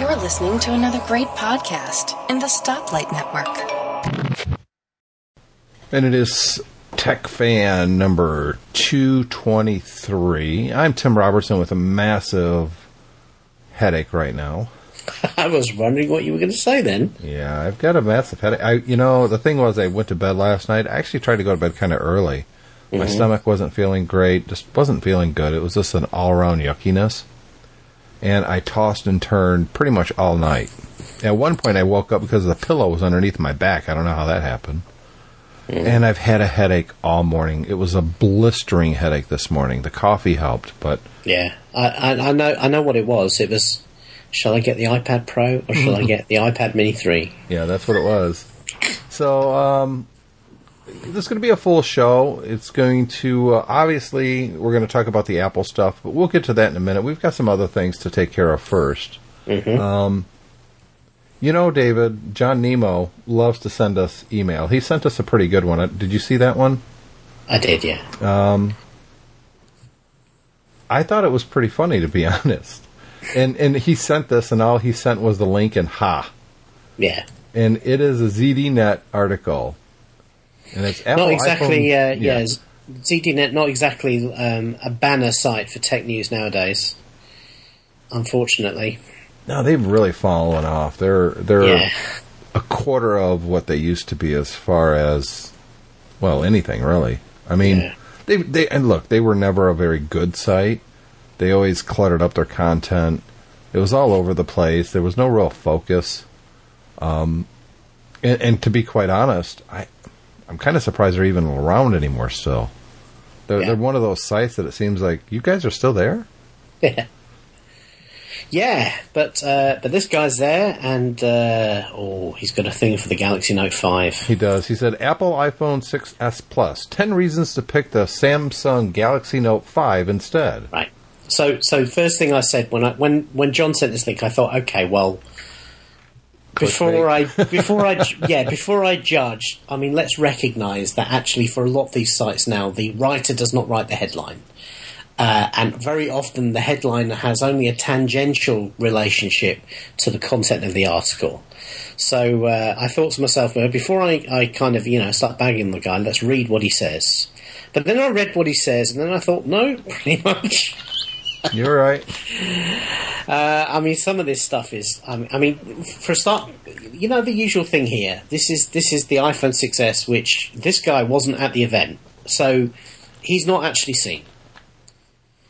You're listening to another great podcast in the Stoplight Network. And it is Tech Fan number 223. I'm Tim Robertson with a massive headache right now. I was wondering what you were going to say then. Yeah, I've got a massive headache. I, you know, the thing was, I went to bed last night. I actually tried to go to bed kind of early. My Mm-hmm. stomach wasn't feeling great, just wasn't feeling good. It was just an all around yuckiness. And I tossed and turned pretty much all night. At one point, I woke up because the pillow was underneath my back. I don't know how that happened. Mm-hmm. And I've had a headache all morning. It was a blistering headache this morning. The coffee helped, but Yeah, I, I, I know. I know what it was. It was. Shall I get the iPad Pro or shall I get the iPad Mini three? Yeah, that's what it was. So, um, this is going to be a full show. It's going to, uh, obviously, we're going to talk about the Apple stuff, but we'll get to that in a minute. We've got some other things to take care of 1st Um, you know, David, John Nemo loves to send us email. He sent us a pretty good one. Uh, Did you see that one? I did, yeah. I thought it was pretty funny, to be honest. And, and he sent this, and all he sent was the link and ha. Yeah, And it is a ZDNet article. And it's Apple not exactly. iPhone- Uh, yeah, Z- ZDNet, not exactly um, a banner site for tech news nowadays. Unfortunately, No, they've really fallen off. They're they're yeah, a quarter of what they used to be as far as well anything really. I mean, Yeah. they they and look, they were never a very good site. They always cluttered up their content. It was all over the place. There was no real focus. Um, and, and to be quite honest, I I'm kind of surprised they're even around anymore. Still, they're Yeah. they're one of those sites that it seems like you guys are still there. yeah, yeah. But uh, but this guy's there, and uh, oh, he's got a thing for the Galaxy Note Five. He does. He said Apple iPhone 6s Plus. 10 reasons to pick the Samsung Galaxy Note 5 instead. Right. So, so first thing I said when I when when John sent this link, I thought, okay, well, before I before I yeah before I judge, I mean, let's recognise that actually for a lot of these sites now, the writer does not write the headline. Uh, and very often the headline has only a tangential relationship to the content of the article. So uh, I thought to myself, well, before I, I kind of, you know, start bagging the guy, let's read what he says. But then I read what he says, and then I thought, no, pretty much. You're right. Uh, I mean, some of this stuff is. I mean, for a start, you know, the usual thing here. This is this is the iPhone 6s, which this guy wasn't at the event, so he's not actually seen.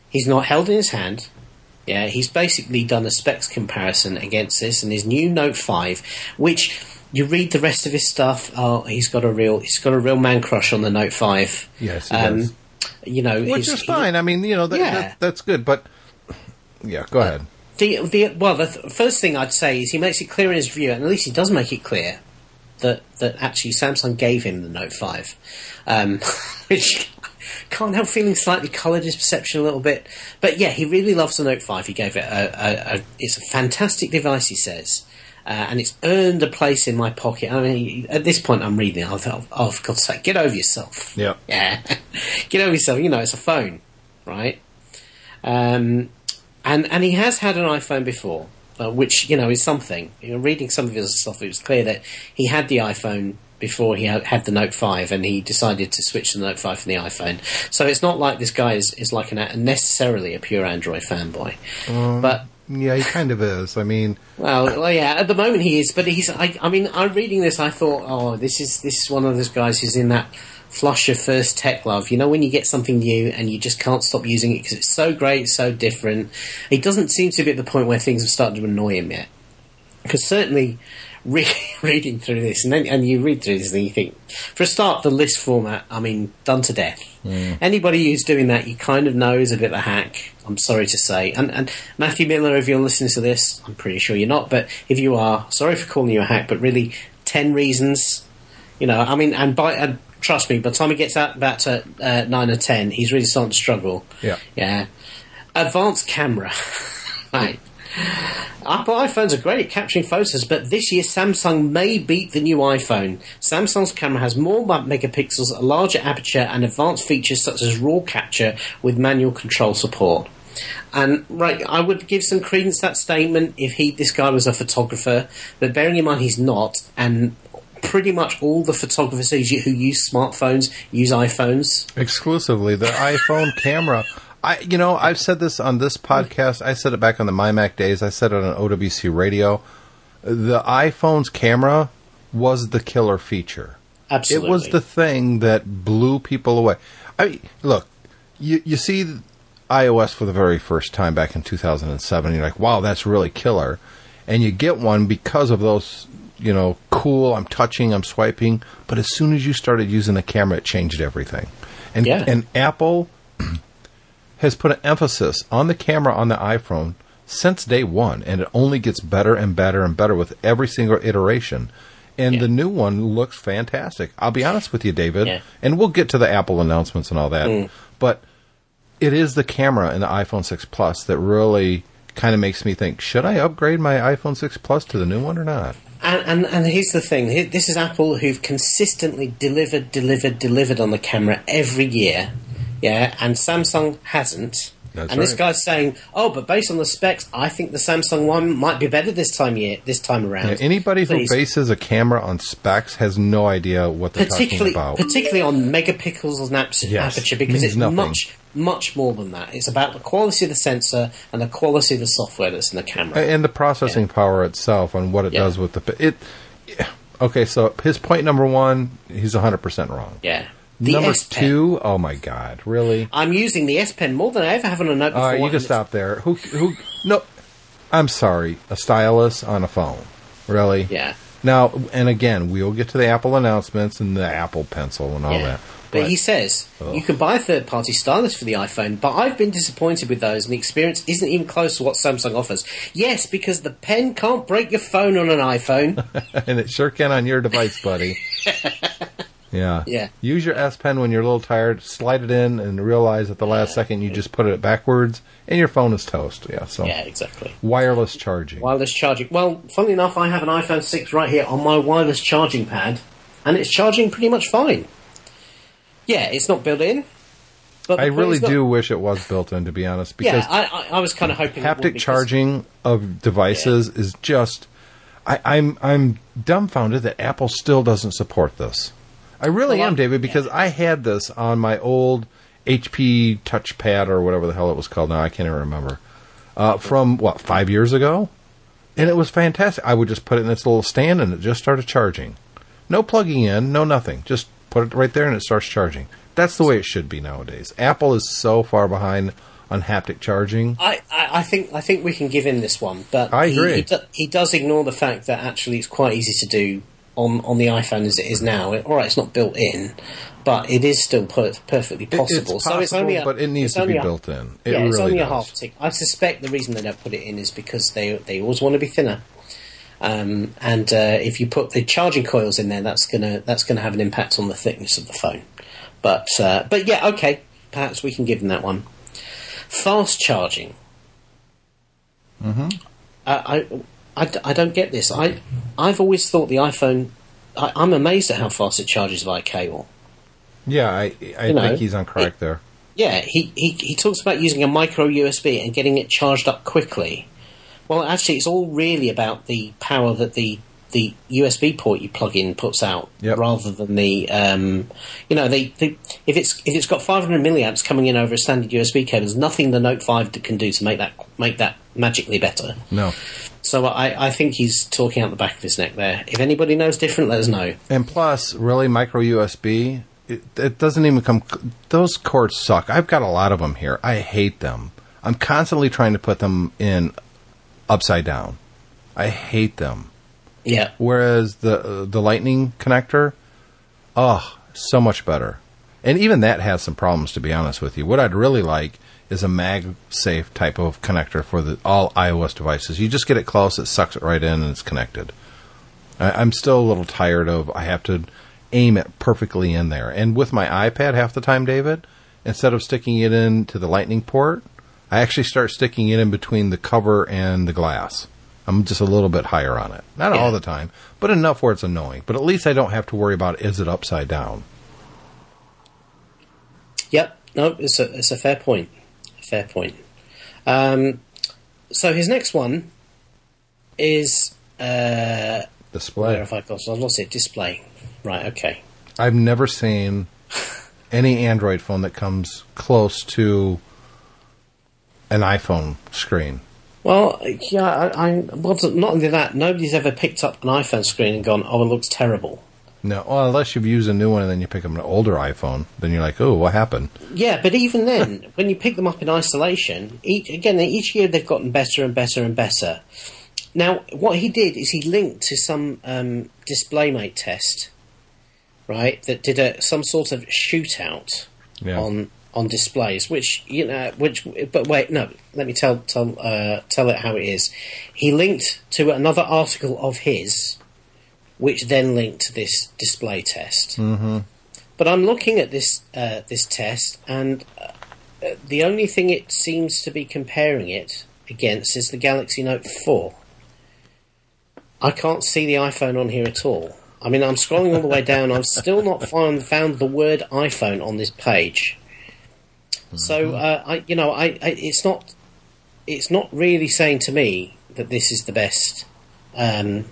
He's not held in his hand. Yeah, he's basically done a specs comparison against this and his new Note 5, which you read the rest of his stuff. Oh, he's got a real he's got a real man crush on the Note 5. Yes, he does. You know, Which is fine. I mean, you know, that, Yeah. that, that's good. But, yeah, go ahead. The, the well, the th- first thing I'd say is he makes it clear in his review, and at least he does make it clear that that actually Samsung gave him the Note Five, um, which can't help feeling slightly coloured his perception a little bit. But yeah, he really loves the Note Five. He gave it a, a, a it's a fantastic device, he says. Uh, and it's earned a place in my pocket. I mean, at this point, I'm reading. it, I thought, oh, for God's sake, get over yourself. Yeah. Yeah. Get over yourself. You know, it's a phone, right? Um, and and he has had an iPhone before, uh, which you know is something. You know, reading some of his stuff, it was clear that he had the iPhone before he had, the Note Five, and he decided to switch to the Note Five from the iPhone. So it's not like this guy is, is like an, necessarily a pure Android fanboy, but Yeah, he kind of is. I mean, well, well, yeah, at the moment he is, but he's. I, I mean, I'm reading this. I thought, oh, this is this is one of those guys who's in that flush of first tech love. You know, when you get something new and you just can't stop using it because it's so great, so different. He doesn't seem to be at the point where things have started to annoy him yet. Because certainly, re- reading through this, and then and you read through this, and you think, for a start, the list format. I mean, done to death. Anybody who's doing that, you kind of know is a bit of a hack. I'm sorry to say. And, and Matthew Miller, if you're listening to this, I'm pretty sure you're not, but if you are, sorry for calling you a hack, but really, 10 reasons, you know, I mean, and by, and trust me, by the time he gets out about to, uh, 9 or 10, he's really starting to struggle. Yeah. Yeah. Advanced camera. right. Apple iPhones are great at capturing photos, but this year Samsung may beat the new iPhone. Samsung's camera has more megapixels, a larger aperture, and advanced features such as RAW capture with manual control support. And right, I would give some credence that statement if he this guy was a photographer, but bearing in mind he's not, and pretty much all the photographers who use smartphones use iPhones. Exclusively the iPhone camera. I, you know, I've said this on this podcast. I said it back on the MyMac days. I said it on OWC radio. The iPhone's camera was the killer feature. Absolutely, It was the thing that blew people away. I mean, look, you you see iOS for the very first time back in 2007. You're like, wow, that's really killer, and you get one because of those. You know, cool. I'm touching. I'm swiping. But as soon as you started using the camera, it changed everything. And Yeah. and Apple has put an emphasis on the camera on the iPhone since day one, and it only gets better and better and better with every single iteration. And Yeah. the new one looks fantastic. I'll be honest with you, David, Yeah. and we'll get to the Apple announcements and all that. Mm. But it is the camera in the iPhone 6 Plus that really kind of makes me think: should I upgrade my iPhone 6 Plus to the new one or not? And, and and here's the thing: this is Apple who've consistently delivered, delivered, delivered on the camera every year. Yeah, and Samsung hasn't. That's and this guy's saying, "Oh, but based on the specs, I think the Samsung one might be better this time year, this time around." Yeah, anybody who bases a camera on specs has no idea what they're talking about. particularly on megapixels and aps- Yes, aperture because it's nothing. much much more than that. It's about the quality of the sensor and the quality of the software that's in the camera. and the processing power itself and what it Yeah. does with the it. yeah. Okay, so his point number one, he's hundred percent wrong. yeah. The number S Pen. two, oh my god, really? I'm using the S Pen more than I ever have on a note before. right, you can stop there. Who? Who? No, I'm sorry. A stylus on a phone, really? Yeah. Now, and again, we'll get to the Apple announcements and the Apple Pencil and all Yeah. that. But, he says Oh. you can buy third party stylus for the iPhone, but I've been disappointed with those, and the experience isn't even close to what Samsung offers. Yes, because the pen can't break your phone on an iPhone. and it sure can on your device, buddy. yeah. Yeah. Use your S Pen when you're a little tired. Slide it in and realize at the last second you just put it backwards, and your phone is toast. Yeah. So yeah, exactly. wireless charging. Wireless charging. Well, funnily enough, I have an iPhone 6 right here on my wireless charging pad, and it's charging pretty much fine. Yeah, it's not built in. But I really not- do wish it was built in, to be honest, because Yeah, I, I, was kind of hoping haptic charging of devices is just. I, I'm I'm dumbfounded that Apple still doesn't support this. I really am, David, because I had this on my old HP touchpad or whatever the hell it was called. Now I can't even remember. Uh, from what five years ago, and it was fantastic. I would just put it in its little stand, and it just started charging. No plugging in, no nothing. Just put it right there, and it starts charging. That's the way it should be nowadays. Apple is so far behind on haptic charging. I, I, I think I think we can give him this one, but I he, agree. He, do, he does ignore the fact that actually it's quite easy to do on, on the iPhone as it is now. All right, it's not built in, but it is still per- perfectly It- possible. So it's only a, but it needs to be a- built in. It yeah, really it's only a half tick. I suspect the reason they don't put it in is because they they always want to be thinner. Um, and uh, if you put the charging coils in there, that's gonna that's gonna have an impact on the thickness of the phone. But uh, but yeah, okay, perhaps we can give them that one. Fast charging. Mm-hmm. I, I, I, I don't get this. I I've always thought the iPhone. I, I'm amazed at how fast it charges via cable. Yeah, I, I You know, think he's on correct there. Yeah, he, he, he talks about using a micro USB and getting it charged up quickly. Well, actually, it's all really about the power that the the USB port you plug in puts out, Yep. rather than the um, you know they, they if it's if it's got 500 milliamps coming in over a standard USB cable, there's nothing the Note 5 can do to make that make that magically better. No. So I, I think he's talking out the back of his neck there. If anybody knows different, let us know. And plus, really, micro USB, it, it doesn't even come. Those cords suck. I've got a lot of them here. I hate them. I'm constantly trying to put them in upside down. I hate them. Yeah, Whereas the uh, the lightning connector, oh, so much better. And even that has some problems, to be honest with you. What I'd really like is a MagSafe type of connector for the all iOS devices. You just get it close, it sucks it right in, and it's connected. I, I'm still a little tired of I have to aim it perfectly in there. And with my iPad, half the time, David, instead of sticking it into the lightning port, I actually start sticking it in between the cover and the glass. I'm just a little bit higher on it. Not Yeah. all the time, but enough where it's annoying. But at least I don't have to worry about is it upside down. Yep. No, it's a it's a fair point. Fair point. Um, so his next one is uh, where Display. have I got? I lost it. Display. Right. Okay. I've never seen any Android phone that comes close to an iPhone screen. Well, yeah, I, I well, not only that, nobody's ever picked up an iPhone screen and gone, "Oh, it looks terrible." No, well, unless you've used a new one and then you pick up an older iPhone, then you're like, oh, what happened? Yeah, but even then, when you pick them up in isolation, each, again, each year they've gotten better and better and better. Now, what he did is he linked to some um, DisplayMate test, right? That did a some sort of shootout Yeah. on on displays, which you know, which. But wait, no, let me tell tell uh, tell it how it is. He linked to another article of his, which then linked to this display test. Mm-hmm. But I'm looking at this uh, this test, and uh, uh, the only thing it seems to be comparing it against is the Galaxy Note Four. I can't see the iPhone on here at all. I mean, I'm scrolling all the way down. I've still not found found the word iPhone on this page. So, uh, I, you know, I, I, it's not, it's not really saying to me that this is the best. Um,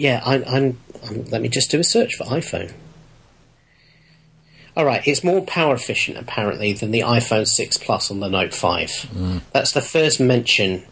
yeah, I, I'm, I'm. Let me just do a search for iPhone. All right, it's more power efficient apparently than the iPhone 6 Plus on the Note 5. That's the first mention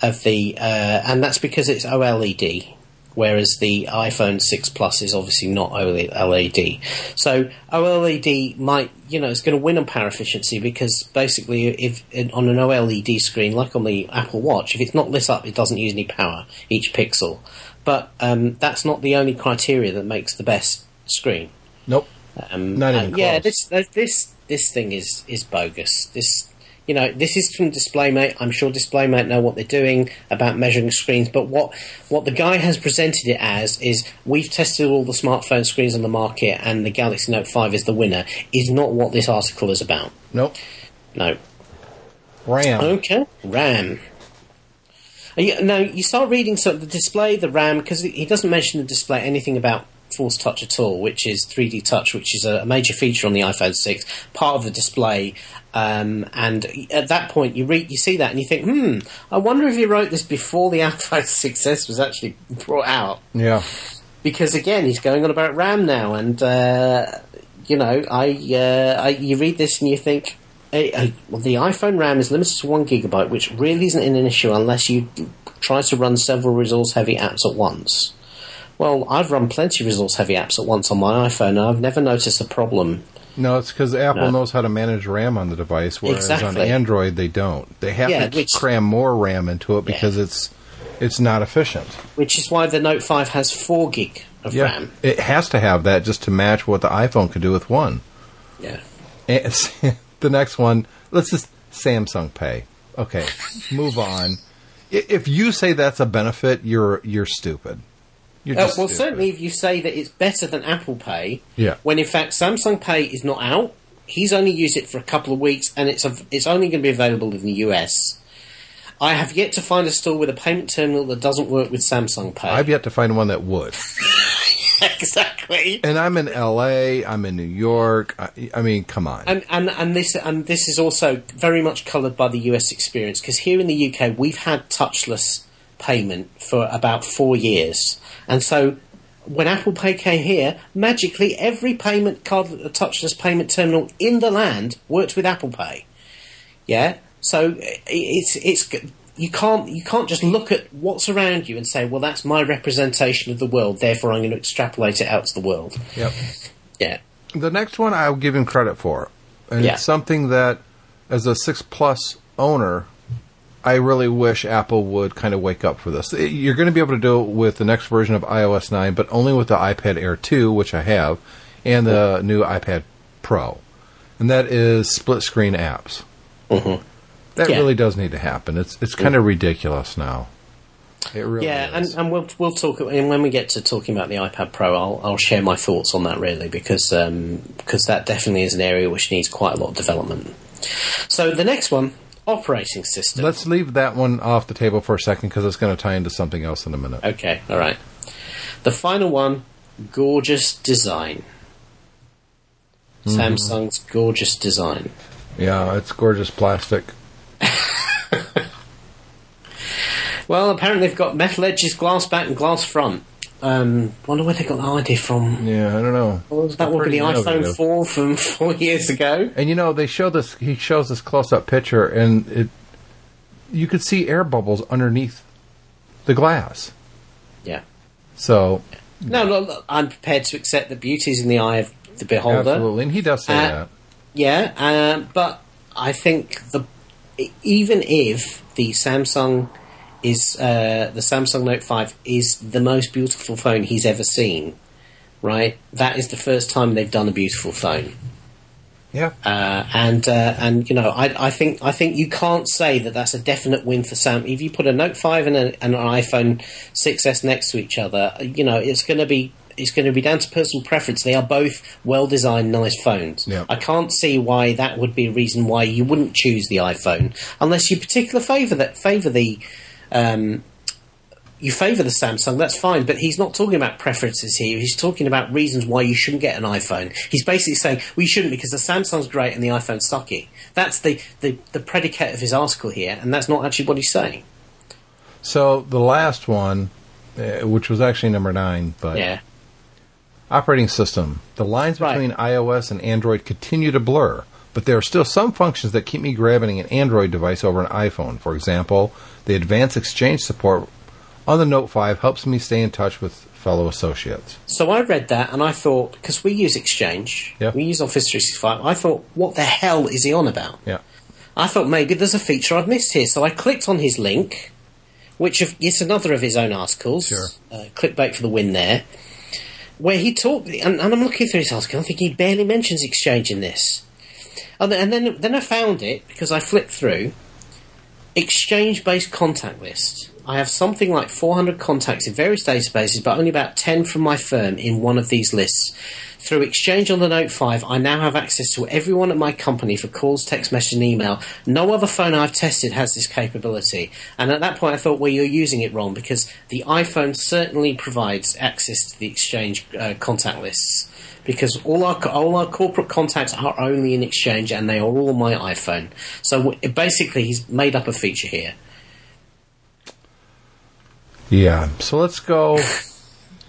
of the, uh, and that's because it's OLED, whereas the iPhone 6 Plus is obviously not OLED. So OLED might, you know, it's going to win on power efficiency because basically, if on an OLED screen, like on the Apple Watch, if it's not lit up, it doesn't use any power each pixel. But um, that's not the only criteria that makes the best screen. Nope. Um, Not even yeah, this this this thing is is bogus. This you know this is from DisplayMate. I'm sure DisplayMate know what they're doing about measuring screens. But what what the guy has presented it as is we've tested all the smartphone screens on the market, and the Galaxy Note Five is the winner. Is not what this article is about. Nope. No. RAM. Okay. RAM. You, now you start reading some the display, the RAM, because he doesn't mention the display anything about Force Touch at all, which is 3D Touch, which is a, a major feature on the iPhone 6, part of the display. Um, and at that point, you read, you see that, and you think, hmm, I wonder if he wrote this before the iPhone 6s was actually brought out Yeah. because again he's going on about RAM now, and uh, you know, I, uh, I you read this and you think. Well, the iPhone RAM is limited to one gigabyte, which really isn't an issue unless you try to run several resource-heavy apps at once. Well, I've run plenty of resource-heavy apps at once on my iPhone, and I've never noticed a problem. No, it's because Apple No. knows how to manage RAM on the device, whereas on Android they don't. They have Yeah, to which- cram more RAM into it because it's it's not efficient. Which is why the Note 5 has 4 gig of Yeah, RAM. it has to have that just to match what the iPhone could do with one. Yeah. The next one, let's just Samsung Pay. Okay, move on. If you say that's a benefit, you're you're stupid. You're Uh, well, stupid. certainly if you say that it's better than Apple Pay, Yeah. when in fact Samsung Pay is not out, he's only used it for a couple of weeks, and it's a, it's only going to be available in the US. I have yet to find a store with a payment terminal that doesn't work with Samsung Pay. I've yet to find one that would. exactly. And I'm in L.A. I'm in New York. I, I mean, come on. And, and and this and this is also very much coloured by the US experience because here in the UK we've had touchless payment for about four years, and so when Apple Pay came here, magically every payment card, touchless payment terminal in the land worked with Apple Pay. Yeah, so it's it's you can't you can't just look at what's around you and say, well, that's my representation of the world, therefore I'm going to extrapolate it out to the world. Yep. Yeah. The next one I'll give him credit for. And Yeah. it's something that, as a 6 Plus owner, I really wish Apple would kind of wake up for this. You're going to be able to do it with the next version of iOS 9, but only with the iPad Air 2, which I have, and the new iPad Pro. And that is split screen apps. Mm-hmm. That Yeah. really does need to happen. It's it's kind of ridiculous now. It really Yeah, is. and, and we'll we'll talk and when we get to talking about the iPad Pro, I'll I'll share my thoughts on that really because um, because that definitely is an area which needs quite a lot of development. So the next one, operating system. Let's leave that one off the table for a second because it's going to tie into something else in a minute. okay, all right. The final one, gorgeous design. Mm-hmm. Samsung's gorgeous design. Yeah, it's gorgeous plastic. Well, apparently they've got metal edges, glass back, and glass front. Um, wonder where they got the idea from. Yeah, I don't know. Well, that would be the iPhone innovative. 4 from four years ago. And you know, they show this. He shows this close-up picture, and it you could see air bubbles underneath the glass. Yeah. So No, no, I'm prepared to accept that beauty is in the eye of the beholder. absolutely, and he does say Uh, that. Yeah, um, but I think the even if the Samsung is uh, the Samsung Note Five is the most beautiful phone he's ever seen, right? That is the first time they've done a beautiful phone. Yeah, Uh, and uh, and you know, I, I think I think you can't say that that's a definite win for Sam. If you put a Note Five and, a, and an iPhone 6s next to each other, you know, it's going to be it's going to be down to personal preference. They are both well designed, nice phones. Yeah. I can't see why that would be a reason why you wouldn't choose the iPhone unless you particularly favour that favour the. Um, you favour the Samsung, that's fine, but he's not talking about preferences here. He's talking about reasons why you shouldn't get an iPhone. He's basically saying, well, you shouldn't because the Samsung's great and the iPhone's sucky. That's the, the, the predicate of his article here, and that's not actually what he's saying. So the last one, uh, which was actually number nine, but Yeah. Operating system. The lines Right. between iOS and Android continue to blur, but there are still some functions that keep me grabbing an Android device over an iPhone. For example, the advanced exchange support on the Note 5 helps me stay in touch with fellow associates. So I read that and I thought, because we use Exchange, Yeah. we use Office 365, I thought, what the hell is he on about? Yeah. I thought maybe there's a feature I've missed here, so I clicked on his link, which is another of his own articles. Sure. Uh, clickbait for the win there, where he talked, and, and I'm looking through his article, I'm thinking he barely mentions Exchange in this. And and then, then I found it because I flipped through Exchange-based contact list. I have something like 400 contacts in various databases, but only about 10 from my firm in one of these lists. Through Exchange on the Note 5, I now have access to everyone at my company for calls, text message, and email. No other phone I've tested has this capability. And at that point, I thought, well, you're using it wrong because the iPhone certainly provides access to the Exchange uh, contact lists. Because all our all our corporate contacts are only in Exchange, and they are all on my iPhone. So basically, he's made up a feature here. Yeah. So let's go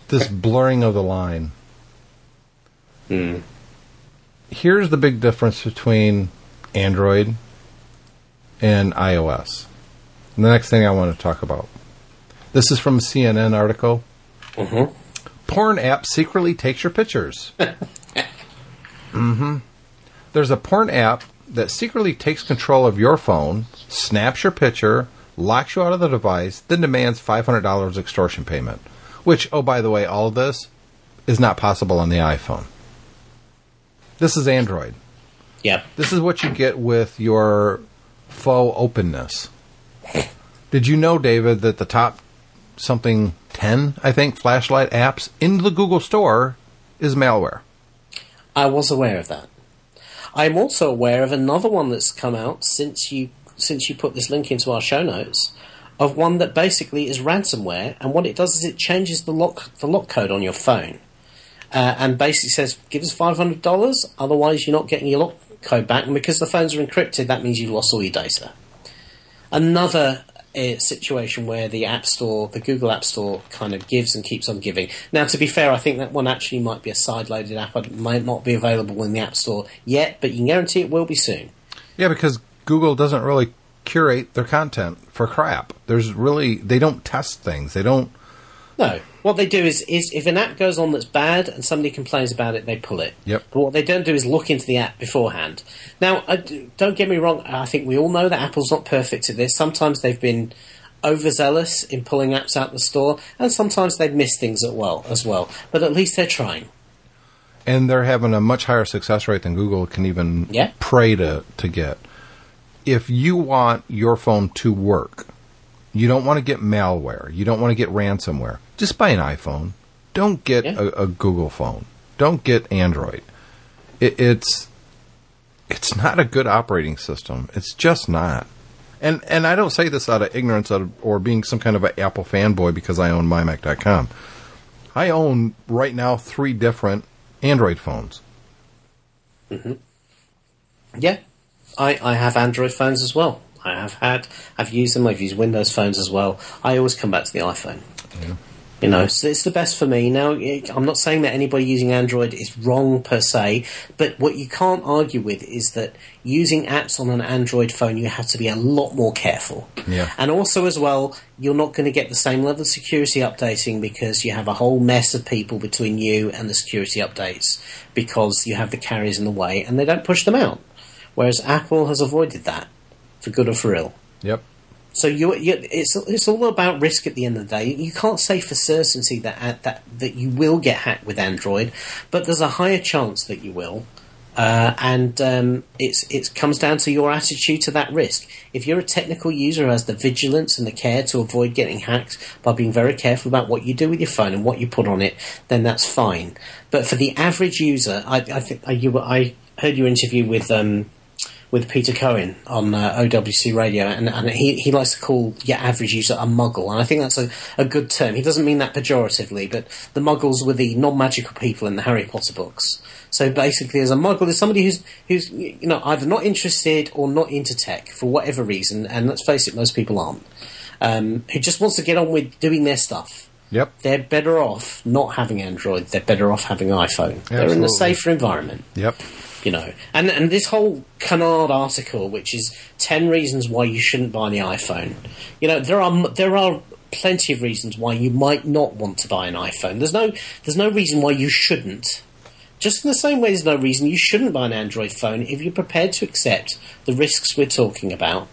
this blurring of the line. Here's the big difference between Android and iOS. The next thing I want to talk about. This is from a CNN article. Mhm. Porn app secretly takes your pictures. hmm There's a porn app that secretly takes control of your phone, snaps your picture, locks you out of the device, then demands $500 extortion payment. Which, oh, by the way, all of this is not possible on the iPhone. This is Android. Yep. This is what you get with your faux openness. Did you know, David, that the top something 10, I think, flashlight apps in the Google Store is malware? I was aware of that. I'm also aware of another one that's come out since you since you put this link into our show notes of one that basically is ransomware, and what it does is it changes the lock the lock code on your phone, uh, and basically says give us five hundred dollars, otherwise you're not getting your lock code back, and because the phones are encrypted, that means you've lost all your data. Another uh, situation where the App Store, the Google App Store, kind of gives and keeps on giving. Now, to be fair, I think that one actually might be a side-loaded app. It might not be available in the App Store yet, but you can guarantee it will be soon. Yeah, because Google doesn't really curate their content for crap. There's really, they don't test things. They don't, No, what they do is, is if an app goes on that's bad and somebody complains about it, they pull it. Yep. But what they don't do is look into the app beforehand. Now, I don't get me wrong. I think we all know that Apple's not perfect at this. Sometimes they've been overzealous in pulling apps out the store, and sometimes they've missed things as well. As well, but at least they're trying. and they're having a much higher success rate than Google can even Yeah. pray to, to get. If you want your phone to work, you don't want to get malware, you don't want to get ransomware, just buy an iPhone. Don't get Yeah. a, a Google phone. Don't get Android. It, it's it's not a good operating system. It's just not. And and I don't say this out of ignorance out of, or being some kind of an Apple fanboy because I own mymac.com. I own right now three different Android phones. Mm-hmm. Yeah, I, I have Android phones as well. I have had, I've used them. I've used Windows phones as well. I always come back to the iPhone. Yeah. You know, so it's the best for me. Now, I'm not saying that anybody using Android is wrong per se, but what you can't argue with is that using apps on an Android phone, you have to be a lot more careful. Yeah. And also, as well, you're not going to get the same level of security updating because you have a whole mess of people between you and the security updates because you have the carriers in the way and they don't push them out. Whereas Apple has avoided that, for good or for ill. Yep. So you, you, it's it's all about risk at the end of the day. You can't say for certainty that that that you will get hacked with Android, but there's a higher chance that you will. Uh, and um, it's it comes down to your attitude to that risk. If you're a technical user who has the vigilance and the care to avoid getting hacked by being very careful about what you do with your phone and what you put on it, then that's fine. But for the average user, I, I think uh, you, I heard your interview with um, with Peter Cohen on uh, OWC Radio, and, and he, he likes to call your average user a muggle, and I think that's a, a good term. He doesn't mean that pejoratively, but the muggles were the non-magical people in the Harry Potter books. So basically, as a muggle, is somebody who's who's you know either not interested or not into tech for whatever reason, and let's face it, most people aren't. Um, who just wants to get on with doing their stuff. Yep. They're better off not having Android. They're better off having iPhone. They're in Absolutely. a safer environment Yep. You know. And and this whole canard article, which is ten reasons why you shouldn't buy the iPhone. You know, there are there are plenty of reasons why you might not want to buy an iPhone. There's no there's no reason why you shouldn't. Just in the same way, there's no reason you shouldn't buy an Android phone if you're prepared to accept the risks we're talking about.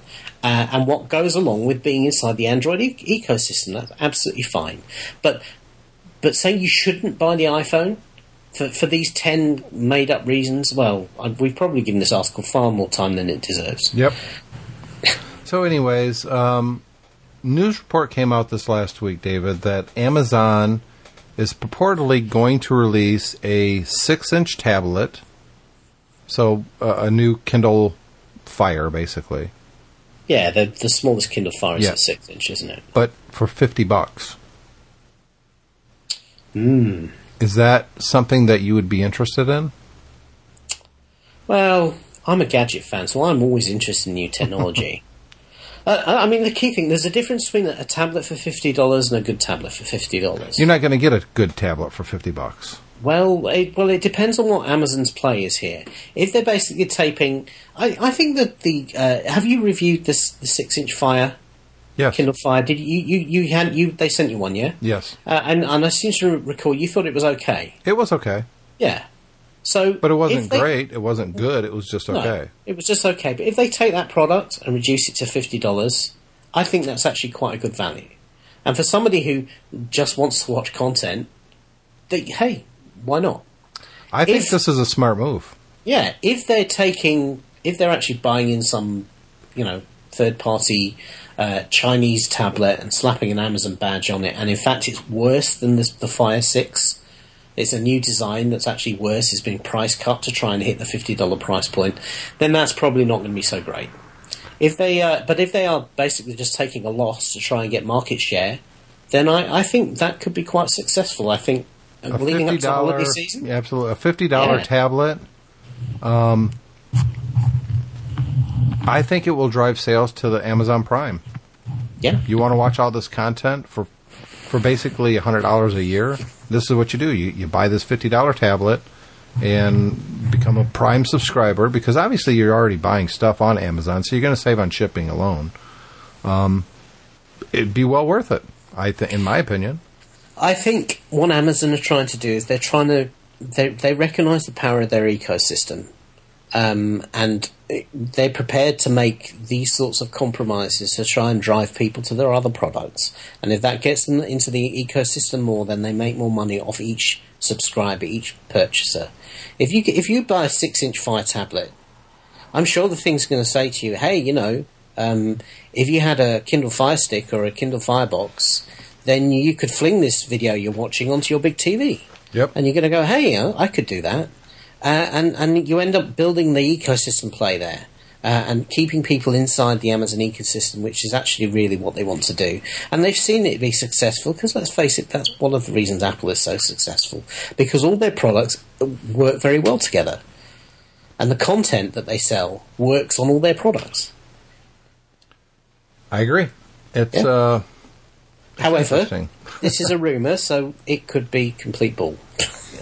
Uh, and what goes along with being inside the Android e- ecosystem, that's absolutely fine. But but saying you shouldn't buy the iPhone for, for these 10 made up reasons, well, I, we've probably given this article far more time than it deserves. Yep. So, anyways, um, news report came out this last week, David, that Amazon is purportedly going to release a six-inch tablet, so uh, a new Kindle Fire, basically, Yeah, the, the smallest Kindle Fire is Yeah. 6 inch, isn't it? but for fifty bucks. Hmm. Is that something that you would be interested in? Well, I'm a gadget fan, so I'm always interested in new technology. uh, I I mean, the key thing there's a difference between a, tablet for $50 and a good tablet for $50. You're not going to get a good tablet for fifty bucks. Well, it, well, it depends on what Amazon's play is here. If they're basically taping, I, I think that the uh, have you reviewed this the six inch Fire Yes. Kindle Fire? Did you you you had you they sent you one, yeah? Yes. Uh, and and I seem to recall you thought it was okay. It was okay, Yeah. So, but it wasn't they- great. It wasn't good. It was just No, okay. it was just okay. But if they take that product and reduce it to fifty dollars, I think that's actually quite a good value. And for somebody who just wants to watch content, they, hey, why not? I think If- this is a smart move. Yeah, if they're taking, if they're actually buying in some, you know, third party uh, Chinese tablet and slapping an Amazon badge on it, and in fact it's worse than the, the Fire 6, it's a new design that's actually worse, it's been price cut to try and hit the $50 price point, then that's probably not going to be so great. If they, uh, but if they are basically just taking a loss to try and get market share, then I, I think that could be quite successful. I think uh, A leading up to holiday season. yeah, absolutely, a fifty dollar Yeah. tablet. Um, I think it will drive sales to the Amazon Prime. Yeah. You want to watch all this content for for basically hundred dollars a year. This is what you do. You you buy this fifty dollar tablet and become a Prime subscriber because obviously you're already buying stuff on Amazon, so you're going to save on shipping alone. Um, it'd be well worth it. I think, in my opinion. I think what Amazon are trying to do is they're trying to they they recognise the power of their ecosystem, um, and they're prepared to make these sorts of compromises to try and drive people to their other products. And if that gets them into the ecosystem more, then they make more money off each subscriber, each purchaser. If you if you buy a six inch Fire tablet, I'm sure the thing's going to say to you, "Hey, you know, um, if you had a Kindle Fire Stick or a Kindle Firebox, then you could fling this video you're watching onto your big TV, Yep. and you're going to go, "Hey, I could do that," uh, and and you end up building the ecosystem play there. Uh, and keeping people inside the Amazon ecosystem, which is actually really what they want to do. And they've seen it be successful because, let's face it, that's one of the reasons Apple is so successful because all their products work very well together. and the content that they sell works on all their products. I agree. It's Yeah. uh, However, interesting. this is a rumor, so it could be complete bull.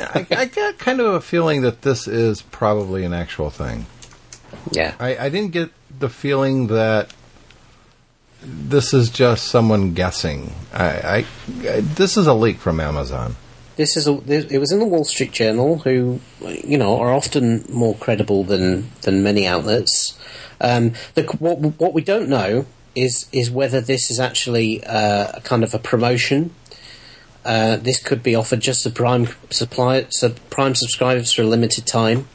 I, I got kind of a feeling that this is probably an actual thing. Yeah. I, I didn't get the feeling that this is just someone guessing. I, I, I this is a leak from Amazon. This is a. This, it was in the Wall Street Journal, who you know are often more credible than than many outlets. Um, the, what what we don't know is is whether this is actually uh, a kind of a promotion. Uh, this could be offered just to Prime supply sub, Prime subscribers for a limited time,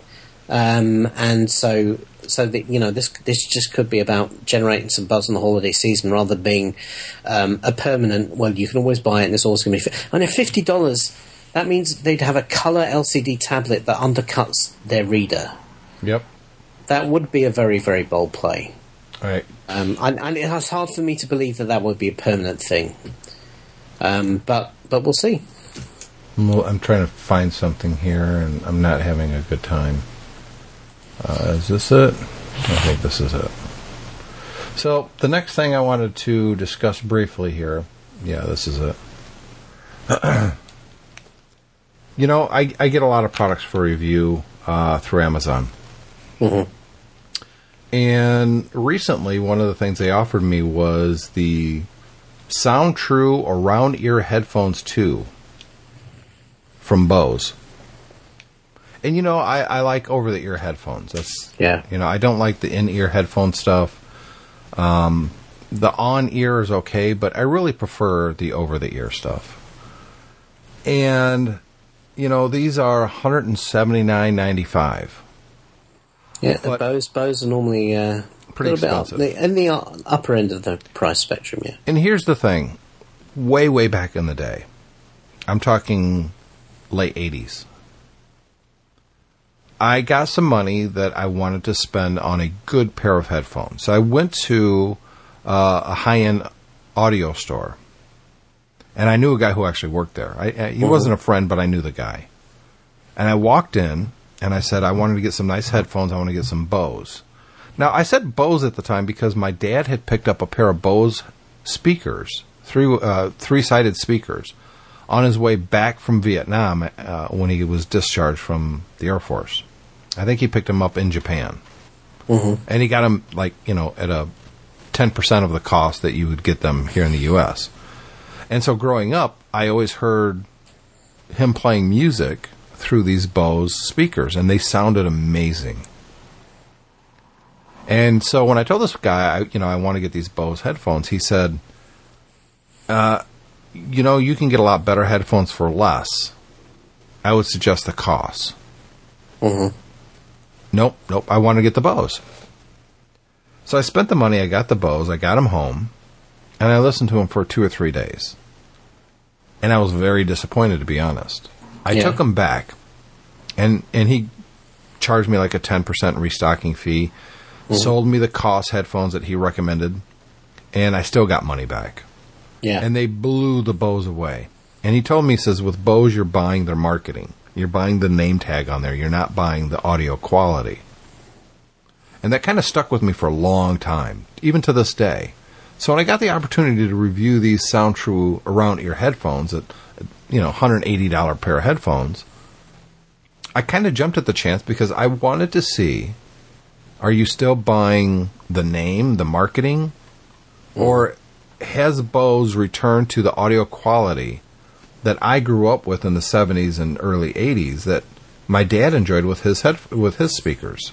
um, and so so that you know this this just could be about generating some buzz in the holiday season rather than being um, a permanent. Well, you can always buy it, and it's always going to be. I know fifty dollars. That means they'd have a color LCD tablet that undercuts their reader. Yep. That would be a very very bold play. All right. Um, and, and it's hard for me to believe that that would be a permanent thing. Um, but but we'll see. I'm trying to find something here, and I'm not having a good time. Uh, is this it? I think this is it. So the next thing I wanted to discuss briefly here, yeah, this is it. you know, I, I get a lot of products for review uh, through Amazon. Mm-hmm. And recently, one of the things they offered me was the SoundTrue Around Ear Headphones too from Bose. And you know, I, I like over the ear headphones. That's Yeah. You know, I don't like the in ear headphone stuff. Um, the on ear is okay, but I really prefer the over the ear stuff. And you know, these are 179.95. Yeah, the But- Bose bows are normally uh, Pretty a little bit up- expensive. the- in the upper end of the price spectrum. Yeah. And here's the thing way, way back in the day, I'm talking late 80s. I got some money that I wanted to spend on a good pair of headphones. So I went to uh, a high end audio store. And I knew a guy who actually worked there. I, I, he wasn't a friend, but I knew the guy. And I walked in and I said, I wanted to get some nice headphones. I want to get some Bose. Now, I said Bose at the time because my dad had picked up a pair of Bose speakers, three uh, three sided speakers, on his way back from Vietnam uh, when he was discharged from the Air Force. I think he picked them up in Japan, mm-hmm. and he got them like you know at a ten percent of the cost that you would get them here in the U.S. And so, growing up, I always heard him playing music through these Bose speakers, and they sounded amazing. And so when I told this guy, I, you know, I want to get these Bose headphones, he said, uh, you know, you can get a lot better headphones for less. I would suggest the Koss. Mm-hmm. Nope, nope. I want to get the Bose. So I spent the money. I got the Bose. I got them home, and I listened to them for two or three days. And I was very disappointed, to be honest. I Yeah. took them back, and and he charged me like a ten percent restocking fee. Mm-hmm. Sold me the Koss headphones that he recommended, and I still got money back Yeah. and they blew the Bose away. And he told me, he says, with Bose, you're buying their marketing. You're buying the name tag on there. You're not buying the audio quality. And that kind of stuck with me for a long time, even to this day. So when I got the opportunity to review these SoundTrue around ear headphones at, you know, $180 pair of headphones, I kind of jumped at the chance because I wanted to see are you still buying the name, the marketing, or has Bose returned to the audio quality that I grew up with in the 70s and early 80s that my dad enjoyed with his head with his speakers?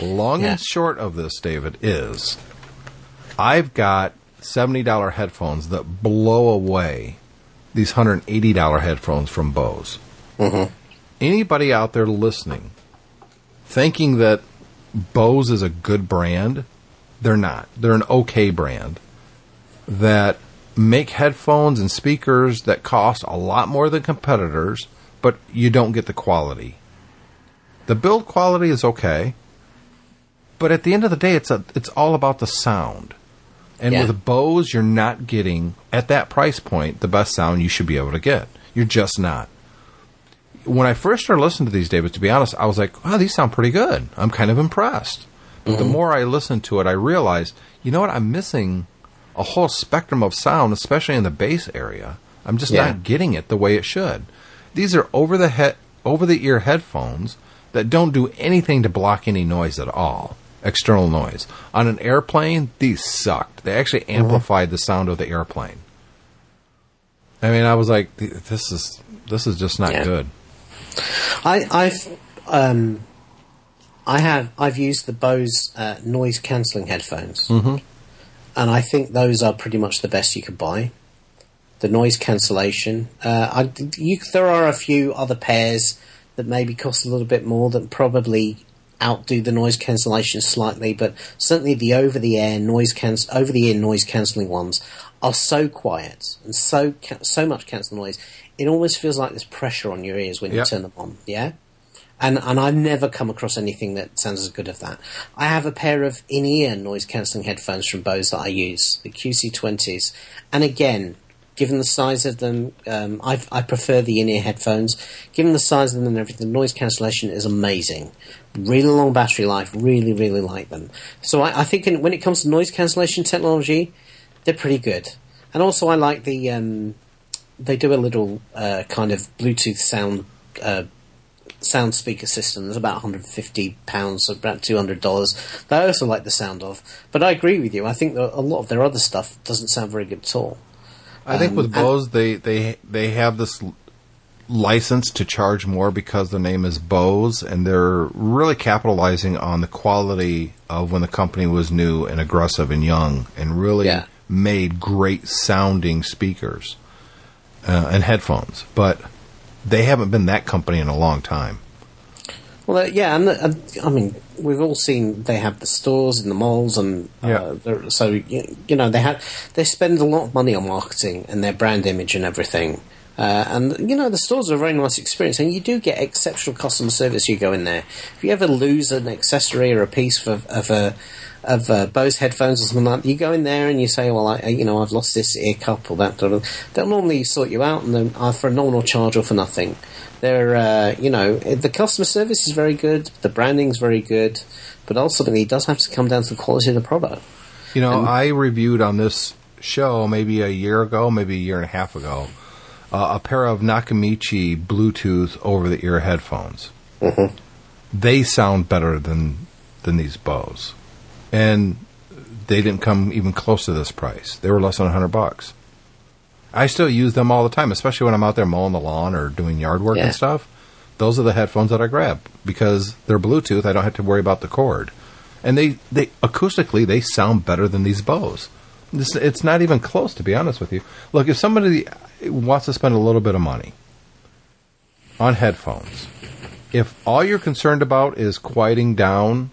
Long Yeah. and short of this, David, is I've got $70 headphones that blow away these $180 headphones from Bose. Mm-hmm. Anybody out there listening thinking that Bose is a good brand, they're not. They're an okay brand that make headphones and speakers that cost a lot more than competitors, but you don't get the quality. The build quality is okay, but at the end of the day, it's a, it's all about the sound. And Yeah. with Bose, you're not getting at that price point the best sound you should be able to get. You're just not. When I first started listening to these, David, to be honest, I was like, wow, these sound pretty good. I'm kind of impressed. But the mm-hmm. more I listened to it, I realized, you know what, I'm missing a whole spectrum of sound, especially in the bass area. I'm just Yeah. not getting it the way it should. These are over the head, over the ear headphones that don't do anything to block any noise at all, external noise. On an airplane, these sucked. They actually mm-hmm. amplified the sound of the airplane. I mean, I was like, this is this is just not Yeah. good. I, I've um, I have I've used the Bose uh, noise cancelling headphones, mm-hmm. and I think those are pretty much the best you could buy. The noise cancellation. Uh, I, you, there are a few other pairs that maybe cost a little bit more that probably outdo the noise cancellation slightly, but certainly the over-the-air noise cancel over-the-ear noise cancelling ones are so quiet and so ca- so much cancel noise. It almost feels like there's pressure on your ears when you Yep. turn them on. Yeah. And and I've never come across anything that sounds as good as that. I have a pair of in-ear noise cancelling headphones from Bose that I use, the QC20s, and again, given the size of them, um, I I prefer the in-ear headphones. Given the size of them and everything, the noise cancellation is amazing. Really long battery life. Really, really like them. So I, I think in, when it comes to noise cancellation technology, they're pretty good. And also, I like the um, they do a little uh, kind of Bluetooth sound uh, sound speaker system. There's about 150 pounds, so about 200 dollars. That I also like the sound of. But I agree with you. I think that a lot of their other stuff doesn't sound very good at all. I think Um, with and- Bose, they they they have this license to charge more because their name is Bose, and they're really capitalizing on the quality of when the company was new and aggressive and young, and really Yeah. made great sounding speakers uh, and headphones. But they haven't been that company in a long time. Well, uh, yeah, and, uh, I mean, we've all seen they have the stores in the malls, and uh, Yeah. so you, you know they have they spend a lot of money on marketing and their brand image and everything. Uh, and you know the stores are a very nice experience, and you do get exceptional customer service. You go in there. If you ever lose an accessory or a piece of, of a of uh, Bose headphones or something like that, you go in there and you say, "Well, I, you know, I've lost this ear cup or that." They'll normally sort you out and then uh, for a nominal charge or for nothing. They're, uh, you know, the customer service is very good, the branding's very good, but ultimately it does have to come down to the quality of the product. You know, I reviewed on this show maybe a year ago, maybe a year and a half ago, uh, a pair of Nakamichi Bluetooth over the ear headphones. They sound better than than these Bose, and they didn't come even close to this price. They were less than hundred bucks. I still use them all the time, especially when I'm out there mowing the lawn or doing yard work Yeah. and stuff. Those are the headphones that I grab because they're Bluetooth. I don't have to worry about the cord and they, they acoustically they sound better than these Bose. This, it's not even close, to be honest with you. Look, if somebody wants to spend a little bit of money on headphones, if all you're concerned about is quieting down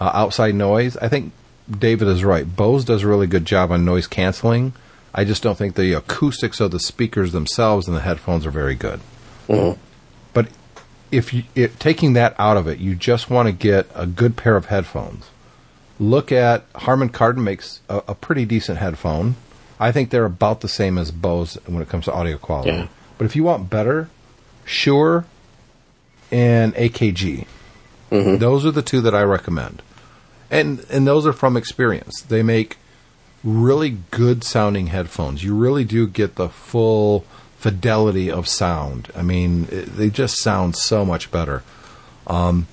uh, outside noise, I think David is right. Bose does a really good job on noise canceling. I just don't think the acoustics of the speakers themselves and the headphones are very good. But if you it, taking that out of it, you just want to get a good pair of headphones. Look at Harman Kardon makes a, a pretty decent headphone. I think they're about the same as Bose when it comes to audio quality. Yeah. But if you want better, Shure and AKG. Those are the two that I recommend. And and those are from experience. They make really good sounding headphones. You really do get the full fidelity of sound. I mean, it, they just sound so much better. Um,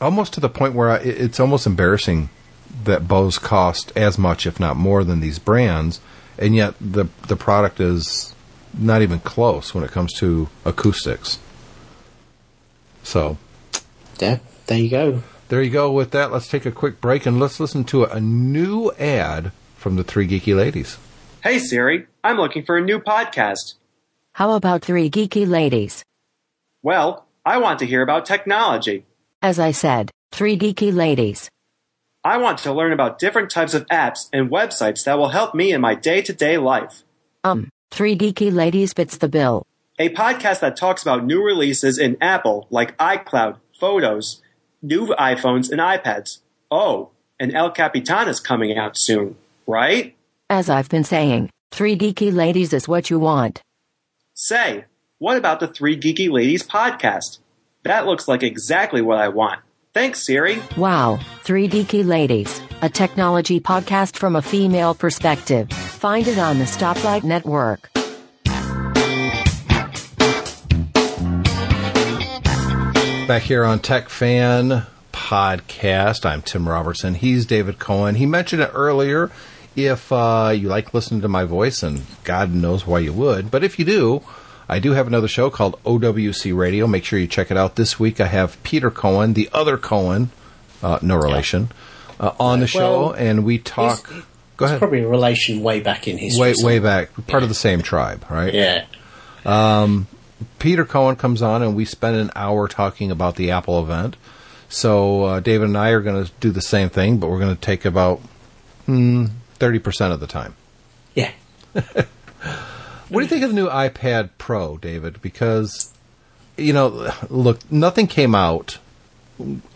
almost to the point where I, it- it's almost embarrassing that Bose cost as much, if not more, than these brands, and yet the the product is not even close when it comes to acoustics. So Yeah, there you go. There you go. With that, let's take a quick break and let's listen to a new ad from the Three Geeky Ladies. Hey Siri, I'm looking for a new podcast. How about three geeky ladies? Well, I want to hear about technology. As I said, three geeky ladies. I want to learn about different types of apps and websites that will help me in my day to day life. Um, three geeky ladies fits the bill. A podcast that talks about new releases in Apple, like iCloud, Photos, new iPhones, and iPads. Oh, and El Capitan is coming out soon, right? As I've been saying, three geeky ladies is what you want. Say, What about the Three Geeky Ladies podcast? That looks like exactly what I want. Thanks, Siri. Wow, 3 Geeky Ladies, a technology podcast from a female perspective. Find it on the Stoplight Network. Back here on Tech Fan Podcast, I'm Tim Robertson. He's David Cohen. He mentioned it earlier. If uh, you like listening to my voice, and God knows why you would, but if you do, I do have another show called OWC Radio. Make sure you check it out. This week I have Peter Cohen, the other Cohen, uh, no relation, uh, on the show, Well, and we talk. He's- Go ahead. probably a relation way back in history. Way, way back, part of the same tribe, right? Yeah. Peter Cohen comes on and we spend an hour talking about the Apple event. So uh, David and I are going to do the same thing, but we're going to take about hmm, thirty percent of the time. Yeah. What do you think of the new iPad Pro, David? Because you know, look, nothing came out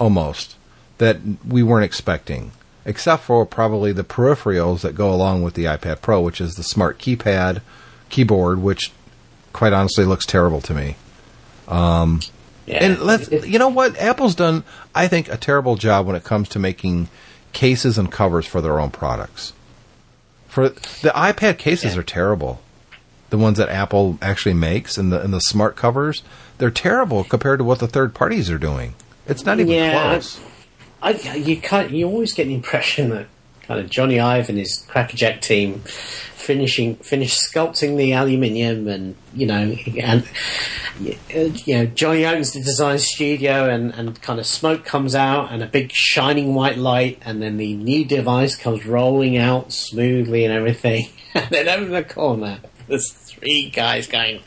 almost that we weren't expecting, except for probably the peripherals that go along with the iPad Pro, which is the smart keypad, keyboard, which quite honestly looks terrible to me. Um, yeah. And let's, you know what? Apple's done, I think, a terrible job when it comes to making cases and covers for their own products. For the iPad cases Yeah. are terrible. The ones that Apple actually makes and the and the smart covers, they're terrible compared to what the third parties are doing. It's not even Yeah, close. I, you can't, you always get the impression that kind of Jony Ive and his Crackerjack team finishing finished sculpting the aluminium and you know and you know Johnny owns the design studio and and kind of smoke comes out and a big shining white light and then the new device comes rolling out smoothly and everything. And then over the corner there's three guys going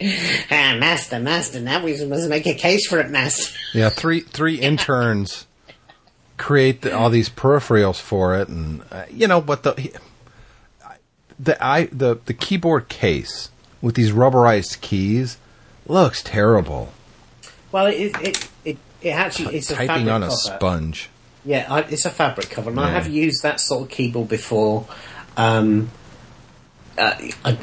ah master master now we must make a case for it master. Yeah, three three interns create the, all these peripherals for it, and uh, you know what the the i the the keyboard case with these rubberized keys looks terrible. Well, it it it, it actually it's a Typing fabric on a cover. sponge. Yeah, I, it's a fabric cover, and I have used that sort of keyboard before. Um, uh,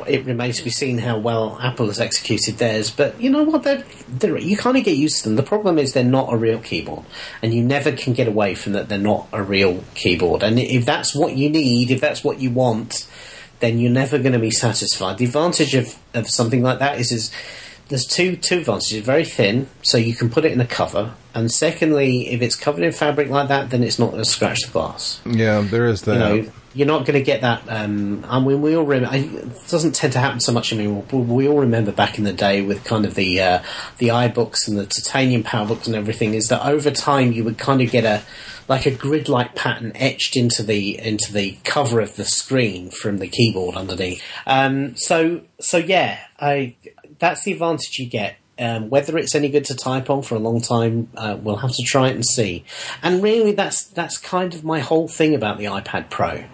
it remains to be seen how well Apple has executed theirs, but you know what? They're, they're, you kind of get used to them. The problem is they're not a real keyboard, and you never can get away from that. They're not a real keyboard, and if that's what you need, if that's what you want, then you're never going to be satisfied. The advantage of, of something like that is, is there's two two advantages. Very thin, so you can put it in a cover, and secondly, if it's covered in fabric like that, then it's not going to scratch the glass. Yeah, there is that. You know, you're not going to get that. Um, I mean, we all remember. It doesn't tend to happen so much anymore. But we all remember back in the day with kind of the uh, the iBooks and the titanium PowerBooks and everything. Is that over time you would kind of get a like a grid-like pattern etched into the into the cover of the screen from the keyboard underneath. Um, so so yeah, I that's the advantage you get. Um, whether it's any good to type on for a long time, uh, we'll have to try it and see. And really, that's that's kind of my whole thing about the iPad Pro,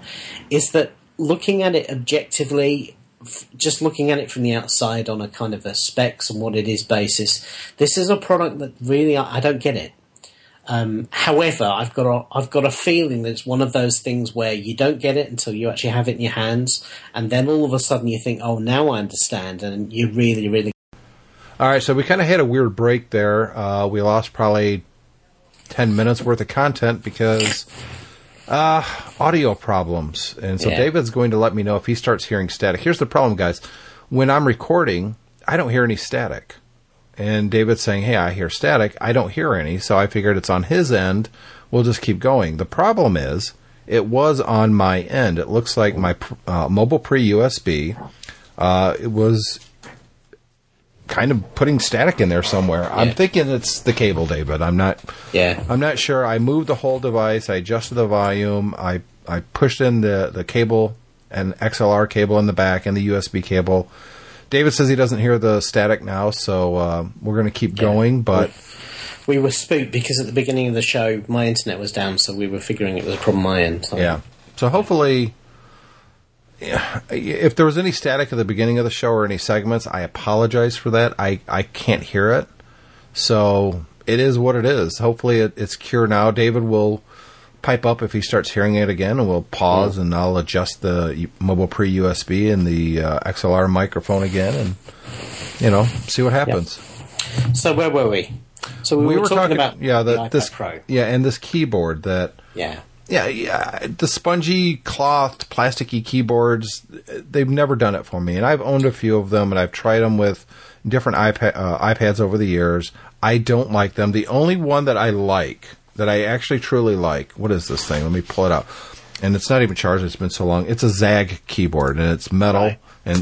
is that looking at it objectively, f- just looking at it from the outside on a kind of a specs and what it is basis, this is a product that really I, I don't get it. Um, however, I've got a, I've got a feeling that it's one of those things where you don't get it until you actually have it in your hands, and then all of a sudden you think, oh, now I understand, and you really, really All right, so we kind of had a weird break there. Uh, we lost probably ten minutes worth of content because uh, audio problems, and so Yeah. David's going to let me know if he starts hearing static. Here's the problem, guys: when I'm recording, I don't hear any static, and David's saying, "Hey, I hear static." I don't hear any, so I figured it's on his end. We'll just keep going. The problem is, it was on my end. It looks like my uh, mobile pre USB. Uh, it was kind of putting static in there somewhere. I'm thinking it's the cable, David. I'm not. Yeah. I'm not sure. I moved the whole device. I adjusted the volume. I I pushed in the the cable and XLR cable in the back and the USB cable. David says he doesn't hear the static now, so uh, we're going to keep going. But we were spooked because at the beginning of the show my internet was down, so we were figuring it was a problem my end. So. yeah, so hopefully. Yeah, If there was any static at the beginning of the show or any segments, I apologize for that. I, I can't hear it. So it is what it is. Hopefully it, it's cured now. David will pipe up if he starts hearing it again, and we'll pause and I'll adjust the mobile pre USB and the uh, XLR microphone again, and you know, see what happens. So where were we? So we, were, talking, about yeah, the, the, this Pro. yeah, and this keyboard that Yeah. Yeah, yeah, the spongy cloth, plasticky keyboards, they've never done it for me. And I've owned a few of them and I've tried them with different iPad, uh, iPads over the years. I don't like them. The only one that I like, that I actually truly like, what is this thing? Let me pull it out. And it's not even charged. It's been so long. It's a ZAGG keyboard and it's metal Right. and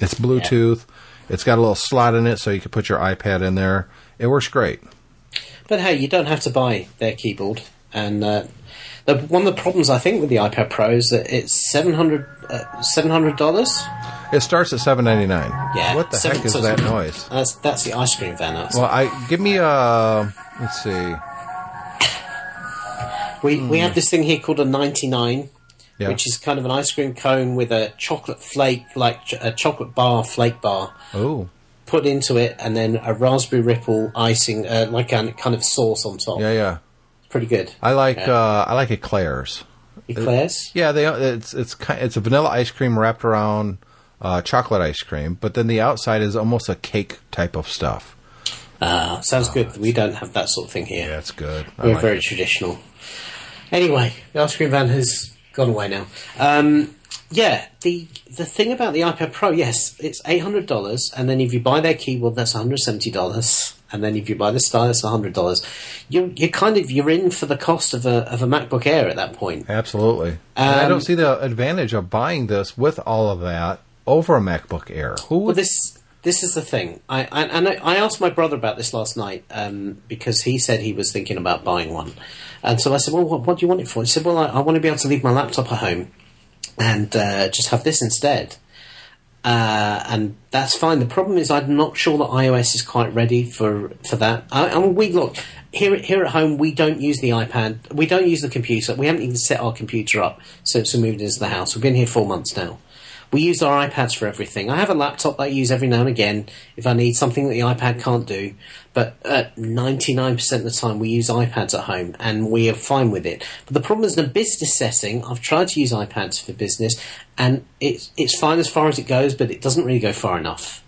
it's Bluetooth. It's got a little slot in it so you can put your iPad in there. It works great. But hey, you don't have to buy their keyboard. And uh, the, one of the problems I think with the iPad Pro is that it's seven hundred uh, seven hundred dollars. It starts at seven ninety nine. Yeah. What the seven- heck is so- that noise? That's that's the ice cream van. Outside. Well, I give me a let's see. we we have this thing here called a ninety nine. Hmm. Yeah. Which is kind of an ice cream cone with a chocolate flake, like ch- a chocolate bar, flake bar, Oh, put into it, and then a raspberry ripple icing, uh, like a kind of sauce on top. yeah, yeah. Pretty good. I like Yeah. uh I like eclairs. Eclairs? Yeah, they it's it's ki- it's a vanilla ice cream wrapped around uh, chocolate ice cream, but then the outside is almost a cake type of stuff. Ah, sounds good. We don't have that sort of thing here. Yeah, it's good. I We're like very it. traditional. Anyway, the ice cream van has gone away now. Um, yeah, the the thing about the iPad Pro, yes, it's eight hundred dollars, and then if you buy their keyboard, that's one hundred seventy dollars, and then if you buy the stylus, hundred dollars. You you kind of you're in for the cost of a of a MacBook Air at that point. Absolutely. and I Um, don't see the advantage of buying this with all of that over a MacBook Air. Who Well, this this is the thing. I, I and I, I asked my brother about this last night um, because he said he was thinking about buying one, and so I said, "Well, what, what do you want it for?" He said, "Well, I, I want to be able to leave my laptop at home and uh, just have this instead." Uh, and that's fine. The problem is, I'm not sure that iOS is quite ready for for that. I, I mean, we look here here at home. We don't use the iPad. We don't use the computer. We haven't even set our computer up since we moved into the house. We've been here four months now. We use our iPads for everything. I have a laptop that I use every now and again if I need something that the iPad can't do. But at 99% of the time, we use iPads at home and we are fine with it. But the problem is in a business setting, I've tried to use iPads for business and it's, it's fine as far as it goes, but it doesn't really go far enough.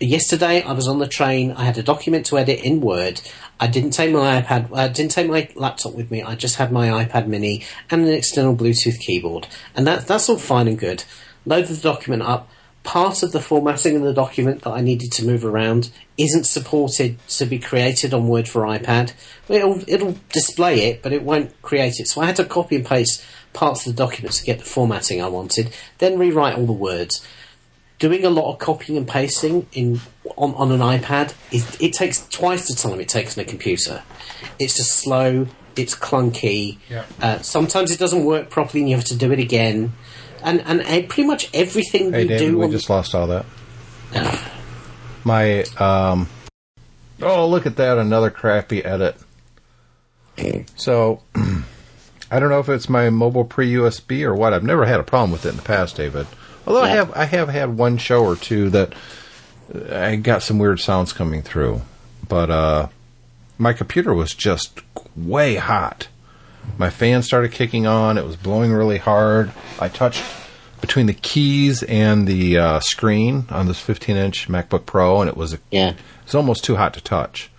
Yesterday, I was on the train. I had a document to edit in Word. I didn't take my iPad. I didn't take my laptop with me. I just had my iPad Mini and an external Bluetooth keyboard, and that that's all fine and good. Loaded the document up. Part of the formatting of the document that I needed to move around isn't supported to be created on Word for iPad. It'll it'll display it, but it won't create it. So I had to copy and paste parts of the document to get the formatting I wanted, then rewrite all the words doing a lot of copying and pasting in on, on an iPad, it, it takes twice the time it takes on a computer. It's just slow. It's clunky. Yeah. Uh, sometimes it doesn't work properly, and you have to do it again. And and, pretty much everything Hey, you David, do. we just lost all that. My um. Oh, look at that! Another crappy edit. So, I don't know if it's my mobile pre USB or what. I've never had a problem with it in the past, David. Although I have, I have had one show or two that I got some weird sounds coming through. But uh, my computer was just way hot. My fan started kicking on. It was blowing really hard. I touched between the keys and the uh, screen on this 15-inch MacBook Pro, and it was yeah. it's almost too hot to touch.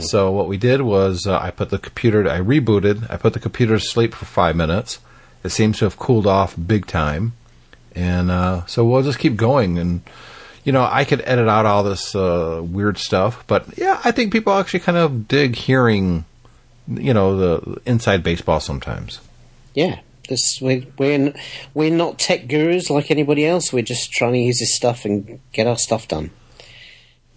So what we did was uh, I put the computer. I rebooted. I put the computer to sleep for five minutes. It seems to have cooled off big time, and uh, so we'll just keep going. And you know, I could edit out all this uh, weird stuff, but yeah, I think people actually kind of dig hearing, you know, the inside baseball sometimes. Yeah. This, we're, we're, we're not tech gurus like anybody else. We're just trying to use this stuff and get our stuff done.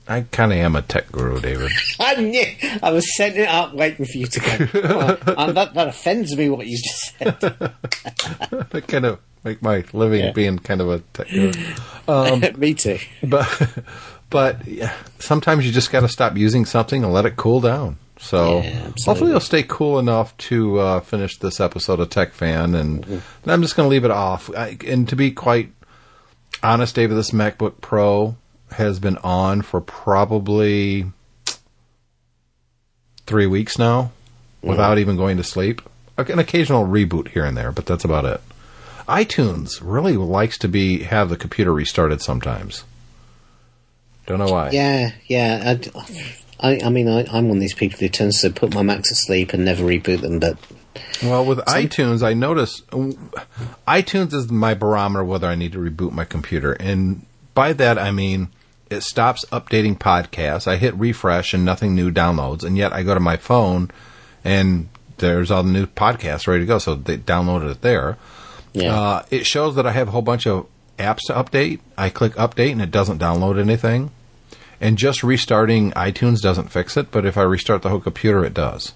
I kind of am a tech guru, David. I knew. I was setting it up waiting for you to go. And uh, that, that offends me what you just said. that kind of make my living Yeah. being kind of a tech guru. Um, me too. but but yeah, sometimes you just got to stop using something and let it cool down. So Yeah, hopefully it'll stay cool enough to uh, finish this episode of Tech Fan, and, and I'm just going to leave it off. I, and to be quite honest, David, this MacBook Pro has been on for probably three weeks now, without even going to sleep. An occasional reboot here and there, but that's about it. iTunes really likes to be have the computer restarted sometimes. Don't know why. Yeah, yeah. I, I, I mean, I, I'm one of these people who tends to put my Macs to sleep and never reboot them, but Well, with iTunes, I notice iTunes is my barometer whether I need to reboot my computer, and by that I mean it stops updating podcasts. I hit refresh and nothing new downloads, and yet I go to my phone and there's all the new podcasts ready to go. So they downloaded it there. yeah. Uh, it shows that I have a whole bunch of apps to update. I click update and it doesn't download anything. And just restarting iTunes doesn't fix it, but if I restart the whole computer, it does.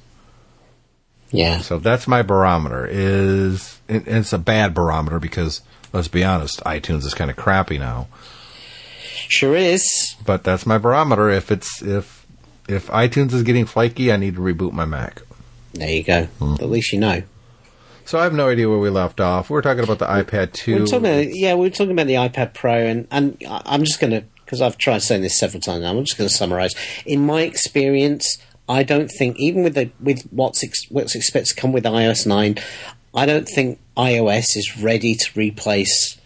yeah. So that's my barometer. Is it's a bad barometer because let's be honest, iTunes is kind of crappy now. Sure is. But that's my barometer. If it's if if iTunes is getting flaky, I need to reboot my Mac. There you go. Hmm. At least you know. So I have no idea where we left off. We're talking about the iPad 2. We We're talking about, yeah, we are talking about the iPad Pro, and, and I'm just going to, because I've tried saying this several times now, I'm just going to summarize. In my experience, I don't think, even with the with what's ex, what's expected to come with iOS 9, I don't think iOS is ready to replace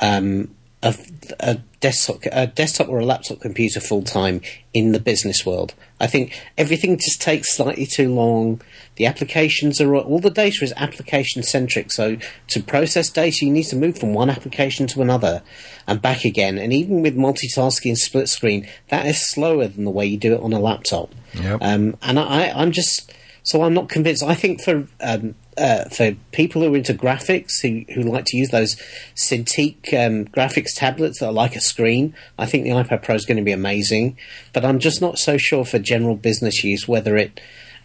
um, a, a desktop a desktop or a laptop computer full time in the business world. I think everything just takes slightly too long. The applications are all the data is application centric. So to process data, you need to move from one application to another and back again. And even with multitasking and split screen, that is slower than the way you do it on a laptop. Yep. Um, and I, I'm just so I'm not convinced. I think for um, uh, for people who are into graphics, who who like to use those Cintiq um, graphics tablets that are like a screen, I think the iPad Pro is going to be amazing. But I'm just not so sure for general business use whether it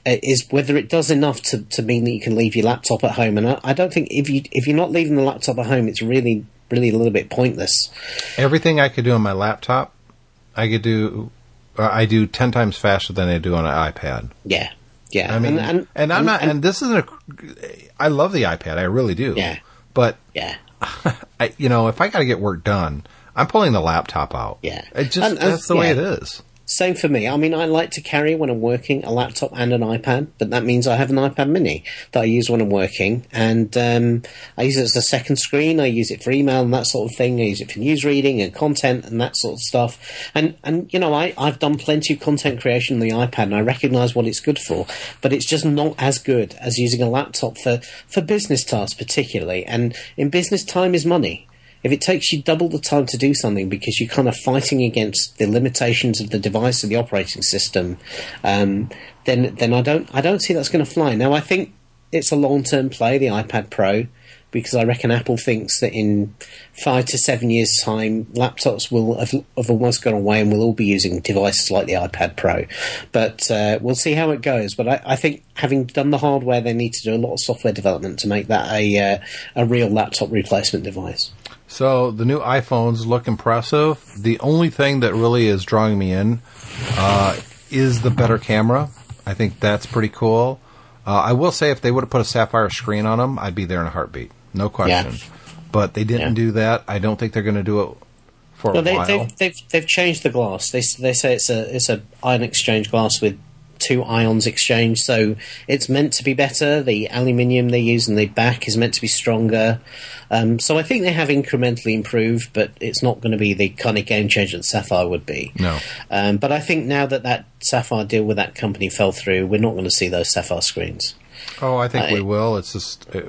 is whether it does enough to, to mean that you can leave your laptop at home. And I, I don't think if you if you're not leaving the laptop at home, it's really really a little bit pointless. Everything I could do on my laptop, I could do. Uh, I do ten times faster than I do on an iPad. Yeah, yeah. I mean, and, and, and I'm not. And, this isn't a. I love the iPad. I really do. Yeah. But yeah. I, you know, if I got to get work done, I'm pulling the laptop out. Yeah. It just And- and- that's the way it yeah. is. Same for me. I mean, I like to carry when I'm working a laptop and an iPad, but that means I have an iPad Mini that I use when I'm working, and um, I use it as a second screen. I use it for email and that sort of thing. I use it for news reading and content and that sort of stuff. And and you know, I I've done plenty of content creation on the iPad, and I recognise what it's good for, but it's just not as good as using a laptop for for business tasks, particularly. And in business, time is money if it takes you double the time to do something because you're kind of fighting against the limitations of the device or the operating system, um, then then I don't I don't see that's going to fly. Now I think it's a long term play, the iPad Pro, because I reckon Apple thinks that in five to seven years' time, laptops will have, have almost gone away and we'll all be using devices like the iPad Pro. But uh, we'll see how it goes. But I, I think having done the hardware, they need to do a lot of software development to make that a uh, a real laptop replacement device. So the new iPhones look impressive. The only thing that really is drawing me in uh, is the better camera. I think that's pretty cool. Uh, I will say, if they would have put a sapphire screen on them, I'd be there in a heartbeat, no question. But they didn't Yeah. do that. I don't think they're going to do it for No, a they, while. they've, they've they've changed the glass. They they say it's a it's a ion exchange glass with two ions exchange, so it's meant to be better. The aluminium they use in the back is meant to be stronger. Um, so I think they have incrementally improved, but it's not going to be the kind of game changer that Sapphire would be. No. Um, but I think now that that Sapphire deal with that company fell through, we're not going to see those Sapphire screens. oh, I think I- we will. It's just uh,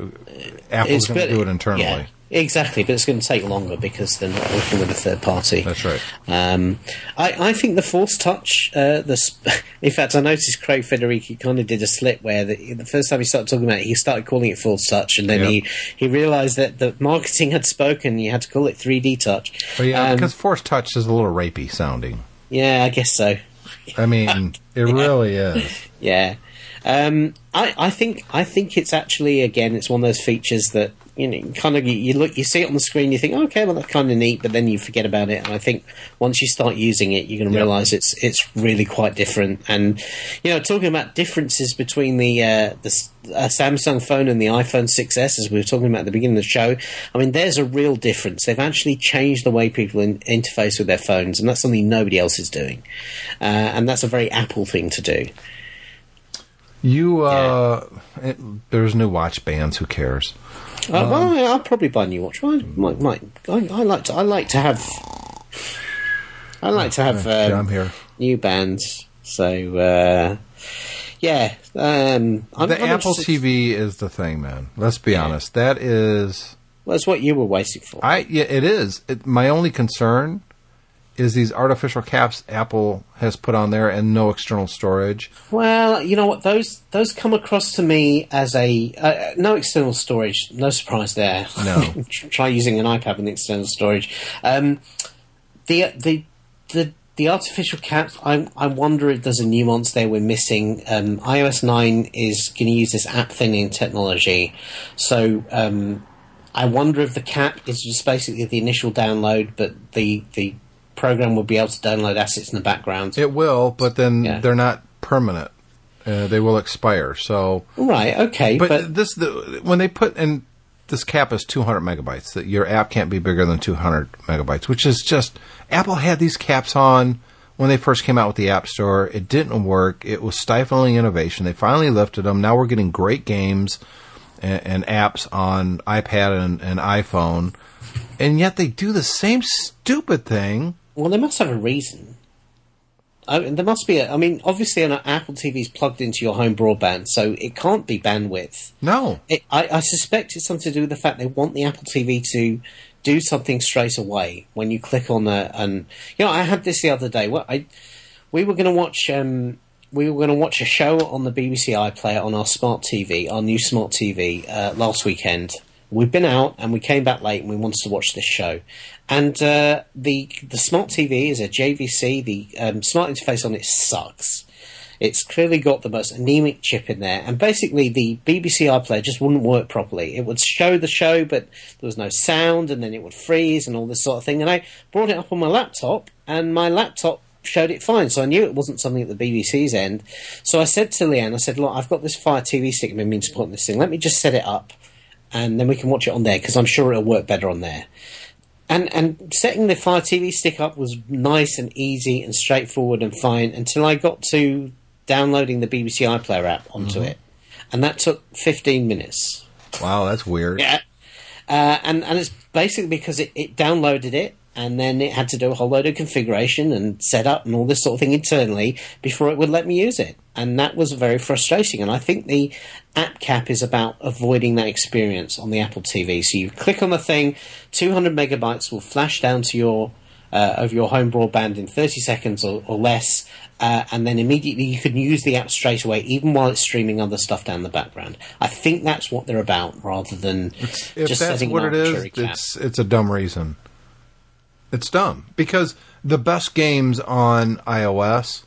Apple's going to do it internally. Yeah, exactly, but it's going to take longer because they're not working with a third party. That's right. Um, I, I think the Force Touch, uh, the sp- in fact, I noticed Craig Federighi kind of did a slip where the, the first time he started talking about it, he started calling it Force Touch, and then Yeah. he, he realised that the marketing had spoken. You had to call it 3D Touch. But yeah, Um, because Force Touch is a little rapey sounding. yeah, I guess so. I mean, it really is. Yeah. Um, I, I think I think it's actually again it's one of those features that you know kind of you, you look you see it on the screen you think okay well that's kind of neat but then you forget about it and I think once you start using it you're going to Yeah. realize it's it's really quite different and you know talking about differences between the uh, the uh, Samsung phone and the iPhone 6s as we were talking about at the beginning of the show I mean there's a real difference they've actually changed the way people in, interface with their phones and that's something nobody else is doing uh, and that's a very Apple thing to do. You, uh, it, there's new watch bands. Who cares? Uh, well, yeah, I'll probably buy a new watch. I might, might. I, I like to. I like to have. I like to have Yeah, um, I'm here. new bands. So uh, yeah, um, I'm, the I'm Apple interested- TV is the thing, man. Let's be honest. That is, Well, that's what you were waiting for. I yeah, it is. It, my only concern is these artificial caps Apple has put on there and no external storage. Well, you know what? Those those come across to me as a uh, no external storage. No surprise there. No. Try using an iPad with external storage. Um, the the the the artificial caps. I I wonder if there's a nuance there we're missing. Um, iOS nine is going to use this app thinning technology, so. Um, I wonder if the cap is just basically the initial download, but the the program will be able to download assets in the background. It will, but then Yeah. they're not permanent. Uh, they will expire. So, Right. Okay. but, but this the when they put in this cap is 200 megabytes. That your app can't be bigger than 200 megabytes, which is just Apple had these caps on when they first came out with the App Store. It didn't work. It was stifling innovation. They finally lifted them. Now we're getting great games and, and apps on iPad and, and iPhone, and yet they do the same stupid thing. Well, they must have a reason. I mean, there must be. A, I mean, obviously, an Apple TV is plugged into your home broadband, so it can't be bandwidth. No, It, I, I suspect it's something to do with the fact they want the Apple TV to do something straight away when you click on the. And you know, I had this the other day. Well, I we were going to watch. Um, we were going to watch a show on the BBC iPlayer on our smart TV, our new smart TV, uh, last weekend. We'd been out and we came back late and we wanted to watch this show. And uh, the the smart TV is a JVC. The um, smart interface on it sucks. It's clearly got the most anemic chip in there, and basically the BBC iPlayer just wouldn't work properly. It would show the show, but there was no sound, and then it would freeze and all this sort of thing. And I brought it up on my laptop, and my laptop showed it fine, so I knew it wasn't something at the BBC's end. So I said to Leanne, I said, "Look, I've got this Fire TV stick I've been to this thing. Let me just set it up, and then we can watch it on there because I'm sure it'll work better on there." And and setting the Fire TV stick up was nice and easy and straightforward and fine until I got to downloading the BBC iPlayer app onto it, and that took 15 minutes. wow, that's weird. Yeah, uh, and and it's basically because it, it downloaded it and then it had to do a whole load of configuration and setup and all this sort of thing internally before it would let me use it, and that was very frustrating. And I think the app cap is about avoiding that experience on the Apple TV. So you click on the thing, 200 megabytes will flash down to your uh, of your home broadband in 30 seconds or, or less, uh, and then immediately you can use the app straight away, even while it's streaming other stuff down the background. I think that's what they're about, rather than If just that's setting what it is, cap. it's it's a dumb reason. It's dumb because the best games on iOS.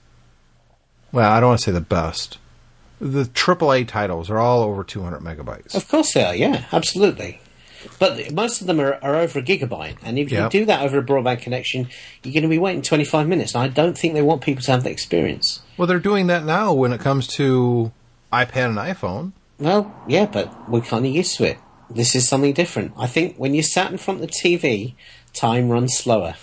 Well, I don't want to say the best. The AAA titles are all over 200 megabytes. Of course they are, yeah, absolutely. But most of them are, are over a gigabyte, and if Yep. you do that over a broadband connection, you're going to be waiting 25 minutes. And I don't think they want people to have that experience. Well, they're doing that now when it comes to iPad and iPhone. Well, yeah, but we're kind of used to it. This is something different. I think when you're sat in front of the TV, time runs slower.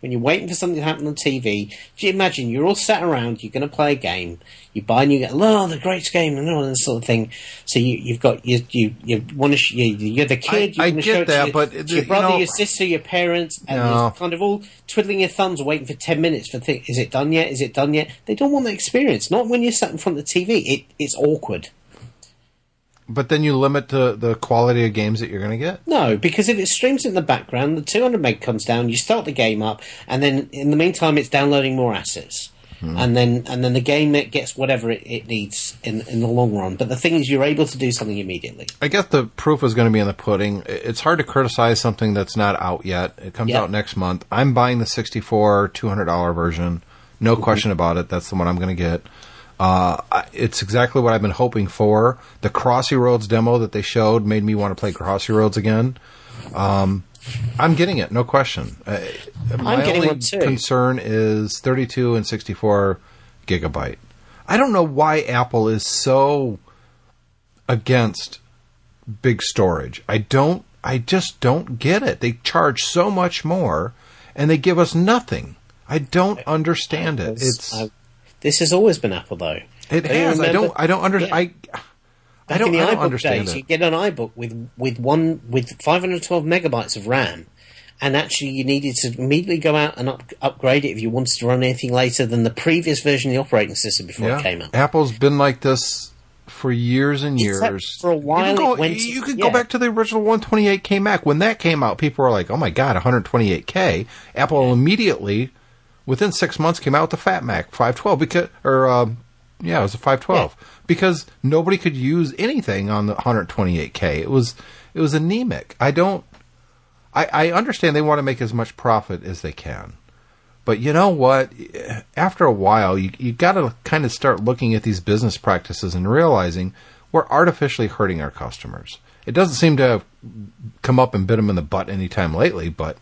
When you're waiting for something to happen on TV, do you imagine you're all sat around, you're going to play a game, you buy and you get, oh, the greatest game, and all this sort of thing. So you, you've got, you, you, you want to, sh- you, you're the kid, I you want to get show that, to, your, but to your you brother, know- your sister, your parents, and No. you're kind of all twiddling your thumbs waiting for 10 minutes for thing. Is it done yet? Is it done yet? They don't want the experience. Not when you're sat in front of the TV. It, it's awkward. But then you limit the, the quality of games that you're going to get. No, because if it streams in the background, the 200 meg comes down, you start the game up, and then in the meantime, it's downloading more assets. And then, and then the game it gets whatever it, it needs in in the long run. But the thing is, you're able to do something immediately. I guess the proof is going to be in the pudding. It's hard to criticize something that's not out yet. It comes Yeah. out next month. I'm buying the 64 $200 version. No Mm-hmm. question about it. That's the one I'm going to get. Uh, it's exactly what I've been hoping for. The Crossy Roads demo that they showed made me want to play Crossy Roads again. Um, I'm getting it, no question. Uh, my getting only concern is 32 and 64 gigabyte. I don't know why Apple is so against big storage. I don't I just don't get it. They charge so much more and they give us nothing. I don't understand it. It's I- this has always been Apple, though. it Don't has. I don't I don't under Yeah. I I Back don't, in the I don't iBook understand days, it. you get an iBook with with one with 512 megabytes of RAM, and actually you needed to immediately go out and up, upgrade it if you wanted to run anything later than the previous version of the operating system before it came out. Apple's been like this for years and Except years. for a while you can go, it went- you can yeah. go back to the original 128K Mac. When that came out, people were like, "Oh my god, 128K!" Apple immediately, within six months, came out with the Fat Mac 512 because, or um, yeah, it was a 512 because nobody could use anything on the 128K. It was it was anemic. I don't. I, I understand they want to make as much profit as they can. But you know what? After a while, you you got to kind of start looking at these business practices and realizing we're artificially hurting our customers. It doesn't seem to have come up and bit them in the butt anytime lately, but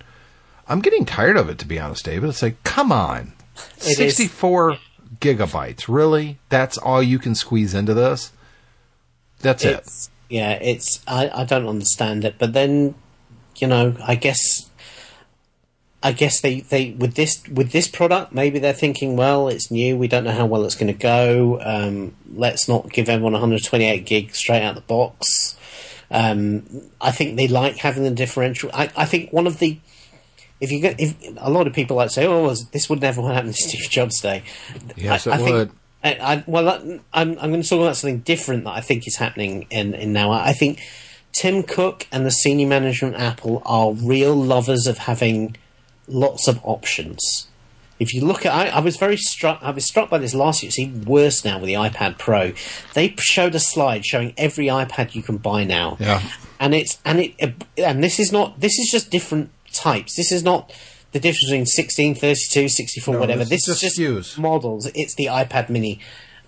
I'm getting tired of it, to be honest, David. It's like, come on, It is. 64 gigabytes, really? That's all you can squeeze into this? That's it. Yeah, it's I, I don't understand it. But then, you know, I guess I guess they, they with this with this product, maybe they're thinking, well, it's new, we don't know how well it's going to go. Um, let's not give everyone 128 gig straight out the box. Um, I think they like having the differential. I, I think one of the if you get if a lot of people like say, oh, this would never happen to Steve Jobs Day. Yes, I, I think- would. I, I, well, I'm, I'm going to talk about something different that I think is happening in, in now. I think Tim Cook and the senior management at Apple are real lovers of having lots of options. If you look at, I, I was very struck. I was struck by this last year. It's even worse now with the iPad Pro. They showed a slide showing every iPad you can buy now. Yeah. and it's and it and this is not. This is just different types. This is not the difference between 16, 32, 64, No, whatever. this This, is just models. It's the iPad Mini.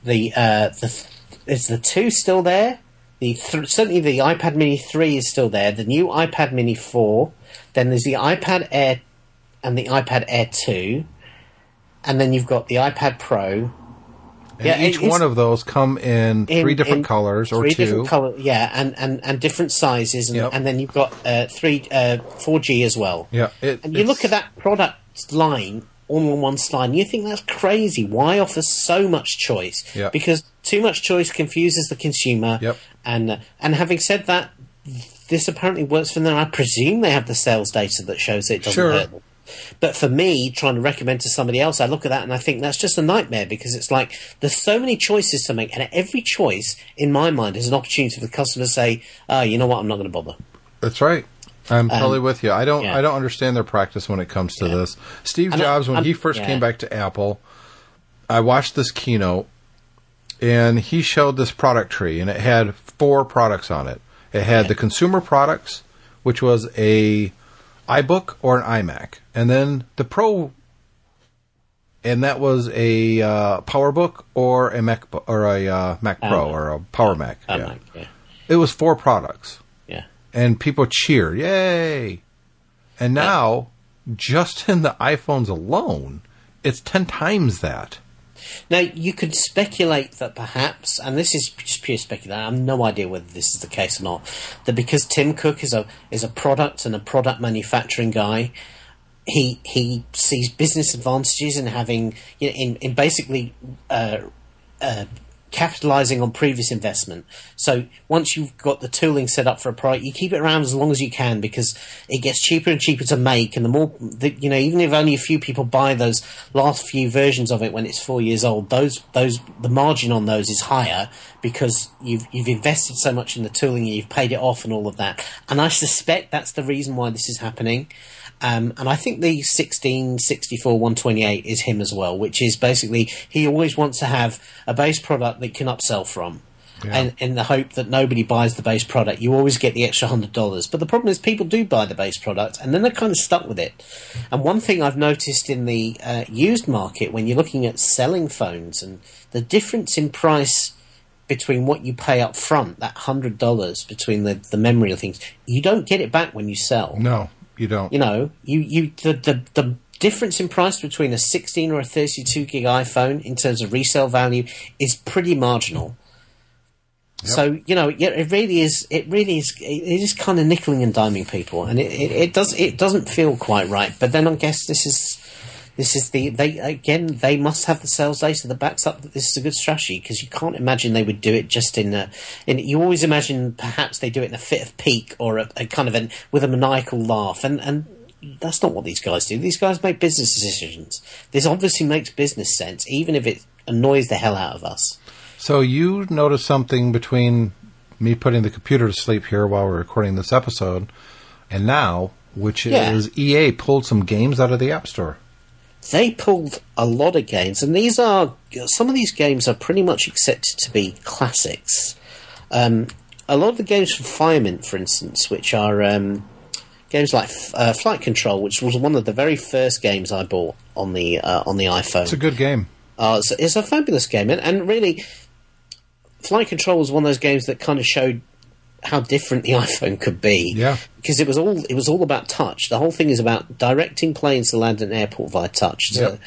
The uh, the is the two still there? The th- certainly the iPad Mini three is still there. The new iPad Mini four. Then there's the iPad Air and the iPad Air two, and then you've got the iPad Pro. And Yeah, each one of those come in, in- three different in colors or three two. different color, yeah, and, and, and different sizes, and, Yep. and then you've got uh, three uh, 4G as well. Yeah, it- and you look at that product line all on one slide, and you think that's crazy. Why offer so much choice? Yeah. Because too much choice confuses the consumer. Yep. And uh, and having said that, this apparently works for them. I presume they have the sales data that shows it doesn't Sure. hurt them. But for me, trying to recommend to somebody else, I look at that and I think that's just a nightmare because it's like there's so many choices to make, and every choice, in my mind, is an opportunity for the customer to say, "Oh, you know what? I'm not going to bother." That's right. I'm totally with you. I don't. Um, yeah. I don't understand their practice when it comes to this. Steve Jobs, when I'm- he first yeah. came back to Apple, I watched this keynote, and he showed this product tree, and it had four products on it. It had the consumer products, which was a iBook or an iMac, and then the Pro, and that was a uh, PowerBook or a Mac or a uh, Mac Pro or a Power Mac. Yeah. yeah, It was four products yeah. and people cheered, yay! And now, just in the iPhones alone, it's ten times that. Now you could speculate that perhaps, and this is just pure speculation. I have no idea whether this is the case or not. That because Tim Cook is a is a product and a product manufacturing guy, he he sees business advantages in having you know, in in basically uh, uh, capitalizing on previous investment. So once you've got the tooling set up for a product, you keep it around as long as you can because it gets cheaper and cheaper to make, and the more the, you know, even if only a few people buy those last few versions of it when it's four years old, those those the margin on those is higher because you've you've invested so much in the tooling and you've paid it off and all of that. And I suspect that's the reason why this is happening. Um, and I think the 16, 64, 128 is him as well, which is basically he always wants to have a base product that can upsell from. And in the hope that nobody buys the base product, you always get the extra hundred dollars. But the problem is, people do buy the base product, and then they're kind of stuck with it. And one thing I've noticed in the uh, used market, when you're looking at selling phones, and the difference in price between what you pay up front, that hundred dollars between the the memory and things, you don't get it back when you sell No, you don't. you know, you, you the, the the difference in price between a 16 or a 32 gig iPhone in terms of resale value is pretty marginal. So you know, it really is. It really is. It is kind of nickeling and diming people, and it, it, it does. It doesn't feel quite right. But then I guess this is. This is the they again. They must have the sales data that backs up that this is a good strategy because you can't imagine they would do it just in a. In you always imagine perhaps they do it in a fit of pique or a, a kind of an with a maniacal laugh, and and that's not what these guys do. These guys make business decisions. This obviously makes business sense, even if it annoys the hell out of us. So you noticed something between me putting the computer to sleep here while we're recording this episode and now, which Yeah. is EA pulled some games out of the App Store. They pulled a lot of games, and these are some of these games are pretty much accepted to be classics. Um, a lot of the games from Firemint, for instance, which are um, games like uh, Flight Control, which was one of the very first games I bought on the uh, on the iPhone. It's a good game. Uh, it's, it's a fabulous game, and, and really, Flight Control was one of those games that kind of showed how different the iPhone could be. Yeah. because it was all it was all about touch. The whole thing is about directing planes to land at an airport via touch. So,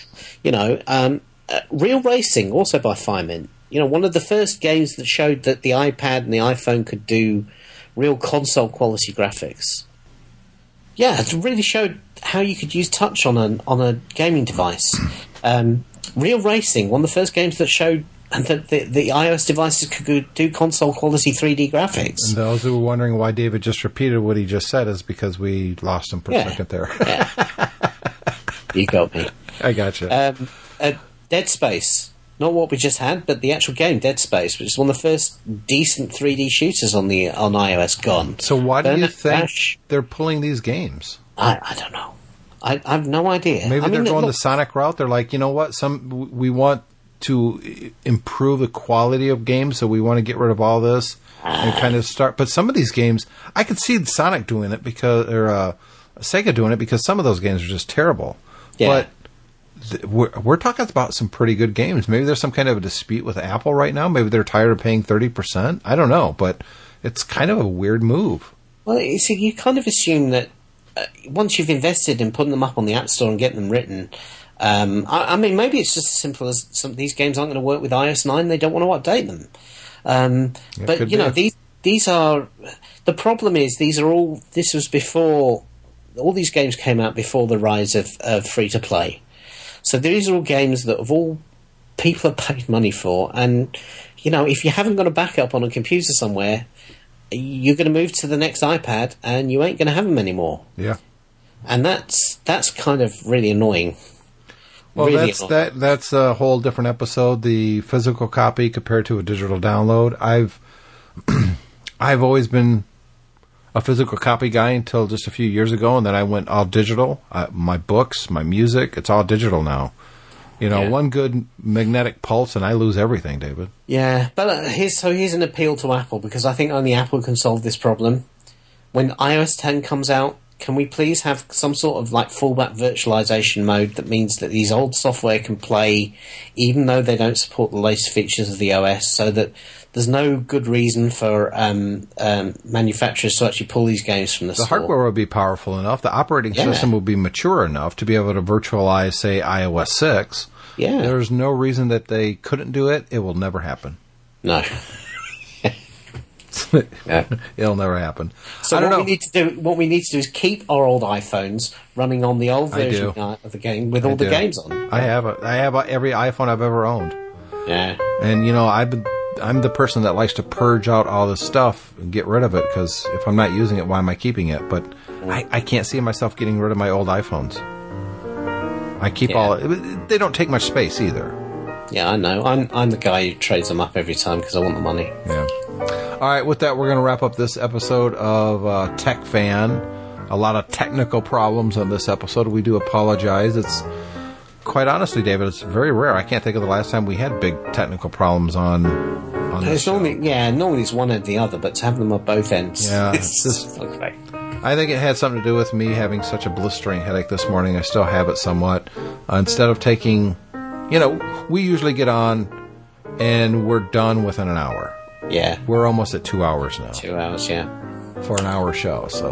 you know, um, uh, Real Racing, also by Firemint. You know, one of the first games that showed that the iPad and the iPhone could do real console quality graphics. Yeah, it really showed how you could use touch on a on a gaming device. Um, Real Racing, one of the first games that showed that the, the iOS devices could do console quality 3D graphics. And those who were wondering why David just repeated what he just said is because we lost him for Yeah. a second there. You got me. I gotcha. Um, uh, Dead Space, not what we just had, but the actual game Dead Space, which is one of the first decent 3D shooters on the on iOS. Gone. so why do you think Dash, they're pulling these games? I, I don't know. I, I have no idea. Maybe I mean, they're going look, the Sonic route. They're like, you know what? Some we want to improve the quality of games, so we want to get rid of all this and kind of start. But some of these games, I could see Sonic doing it because, or uh, Sega doing it because some of those games are just terrible. Yeah. But th- we're, we're talking about some pretty good games. Maybe there's some kind of a dispute with Apple right now. Maybe they're tired of paying thirty percent. I don't know, but it's kind of a weird move. Well, you see, you kind of assume that uh, once you've invested in putting them up on the App Store and getting them written, um, I, I mean, maybe it's just as simple as some of these games aren't going to work with iOS 9. They don't want to update them. Um, but you know, be. these these are the problem is these are all. This was before all these games came out before the rise of, of free to play. So these are all games that have all people have paid money for, and you know, if you haven't got a backup on a computer somewhere, you're going to move to the next iPad, and you ain't going to have them anymore. Yeah. And that's that's kind of really annoying. Well, Really that's that. That's a whole different episode. The physical copy compared to a digital download. I've I've always been a physical copy guy until just a few years ago, and then I went all digital. Uh, my books, my music, it's all digital now. You know, Yeah. one good magnetic pulse, and I lose everything, David. Yeah, but uh, here's so here's an appeal to Apple because I think only Apple can solve this problem. When iOS 10 comes out, can we please have some sort of like fallback virtualization mode that means that these old software can play even though they don't support the latest features of the OS, so that there's no good reason for um, um, manufacturers to actually pull these games from the, The store. hardware will be powerful enough. The operating Yeah. system will be mature enough to be able to virtualize, say, iOS six. Yeah. There's no reason that they couldn't do it. It will never happen. No. Yeah. It'll never happen. So what know. we need to do, what we need to do, is keep our old iPhones running on the old version uh, of the game with I all the games on. I have a, I have a, every iPhone I've ever owned, Yeah. and you know I've been, I'm the person that likes to purge out all this stuff and get rid of it because if I'm not using it, why am I keeping it? But I, I can't see myself getting rid of my old iPhones. I keep Yeah. all. They don't take much space either. Yeah, I know. I'm I'm the guy who trades them up every time because I want the money. Yeah. All right, with that, we're going to wrap up this episode of uh, Tech Fan. A lot of technical problems on this episode. We do apologize. It's quite honestly, David, it's very rare. I can't think of the last time we had big technical problems on on this. Show. normally yeah, normally it's one end the other, but to have them at both ends, Yeah, it's it's just- okay. I think it had something to do with me having such a blistering headache this morning. I still have it somewhat. Uh, instead of taking, you know, we usually get on and we're done within an hour. Yeah, We're almost at two hours now. two hours. Yeah, for an hour show. So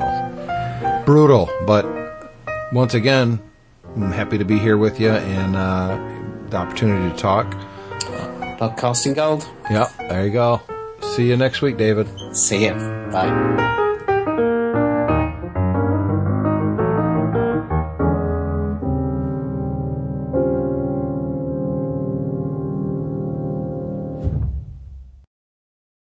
brutal, but once again, I'm happy to be here with you and uh, the opportunity to talk. podcasting gold. Yep, there you go. See you next week, David. See ya. Bye.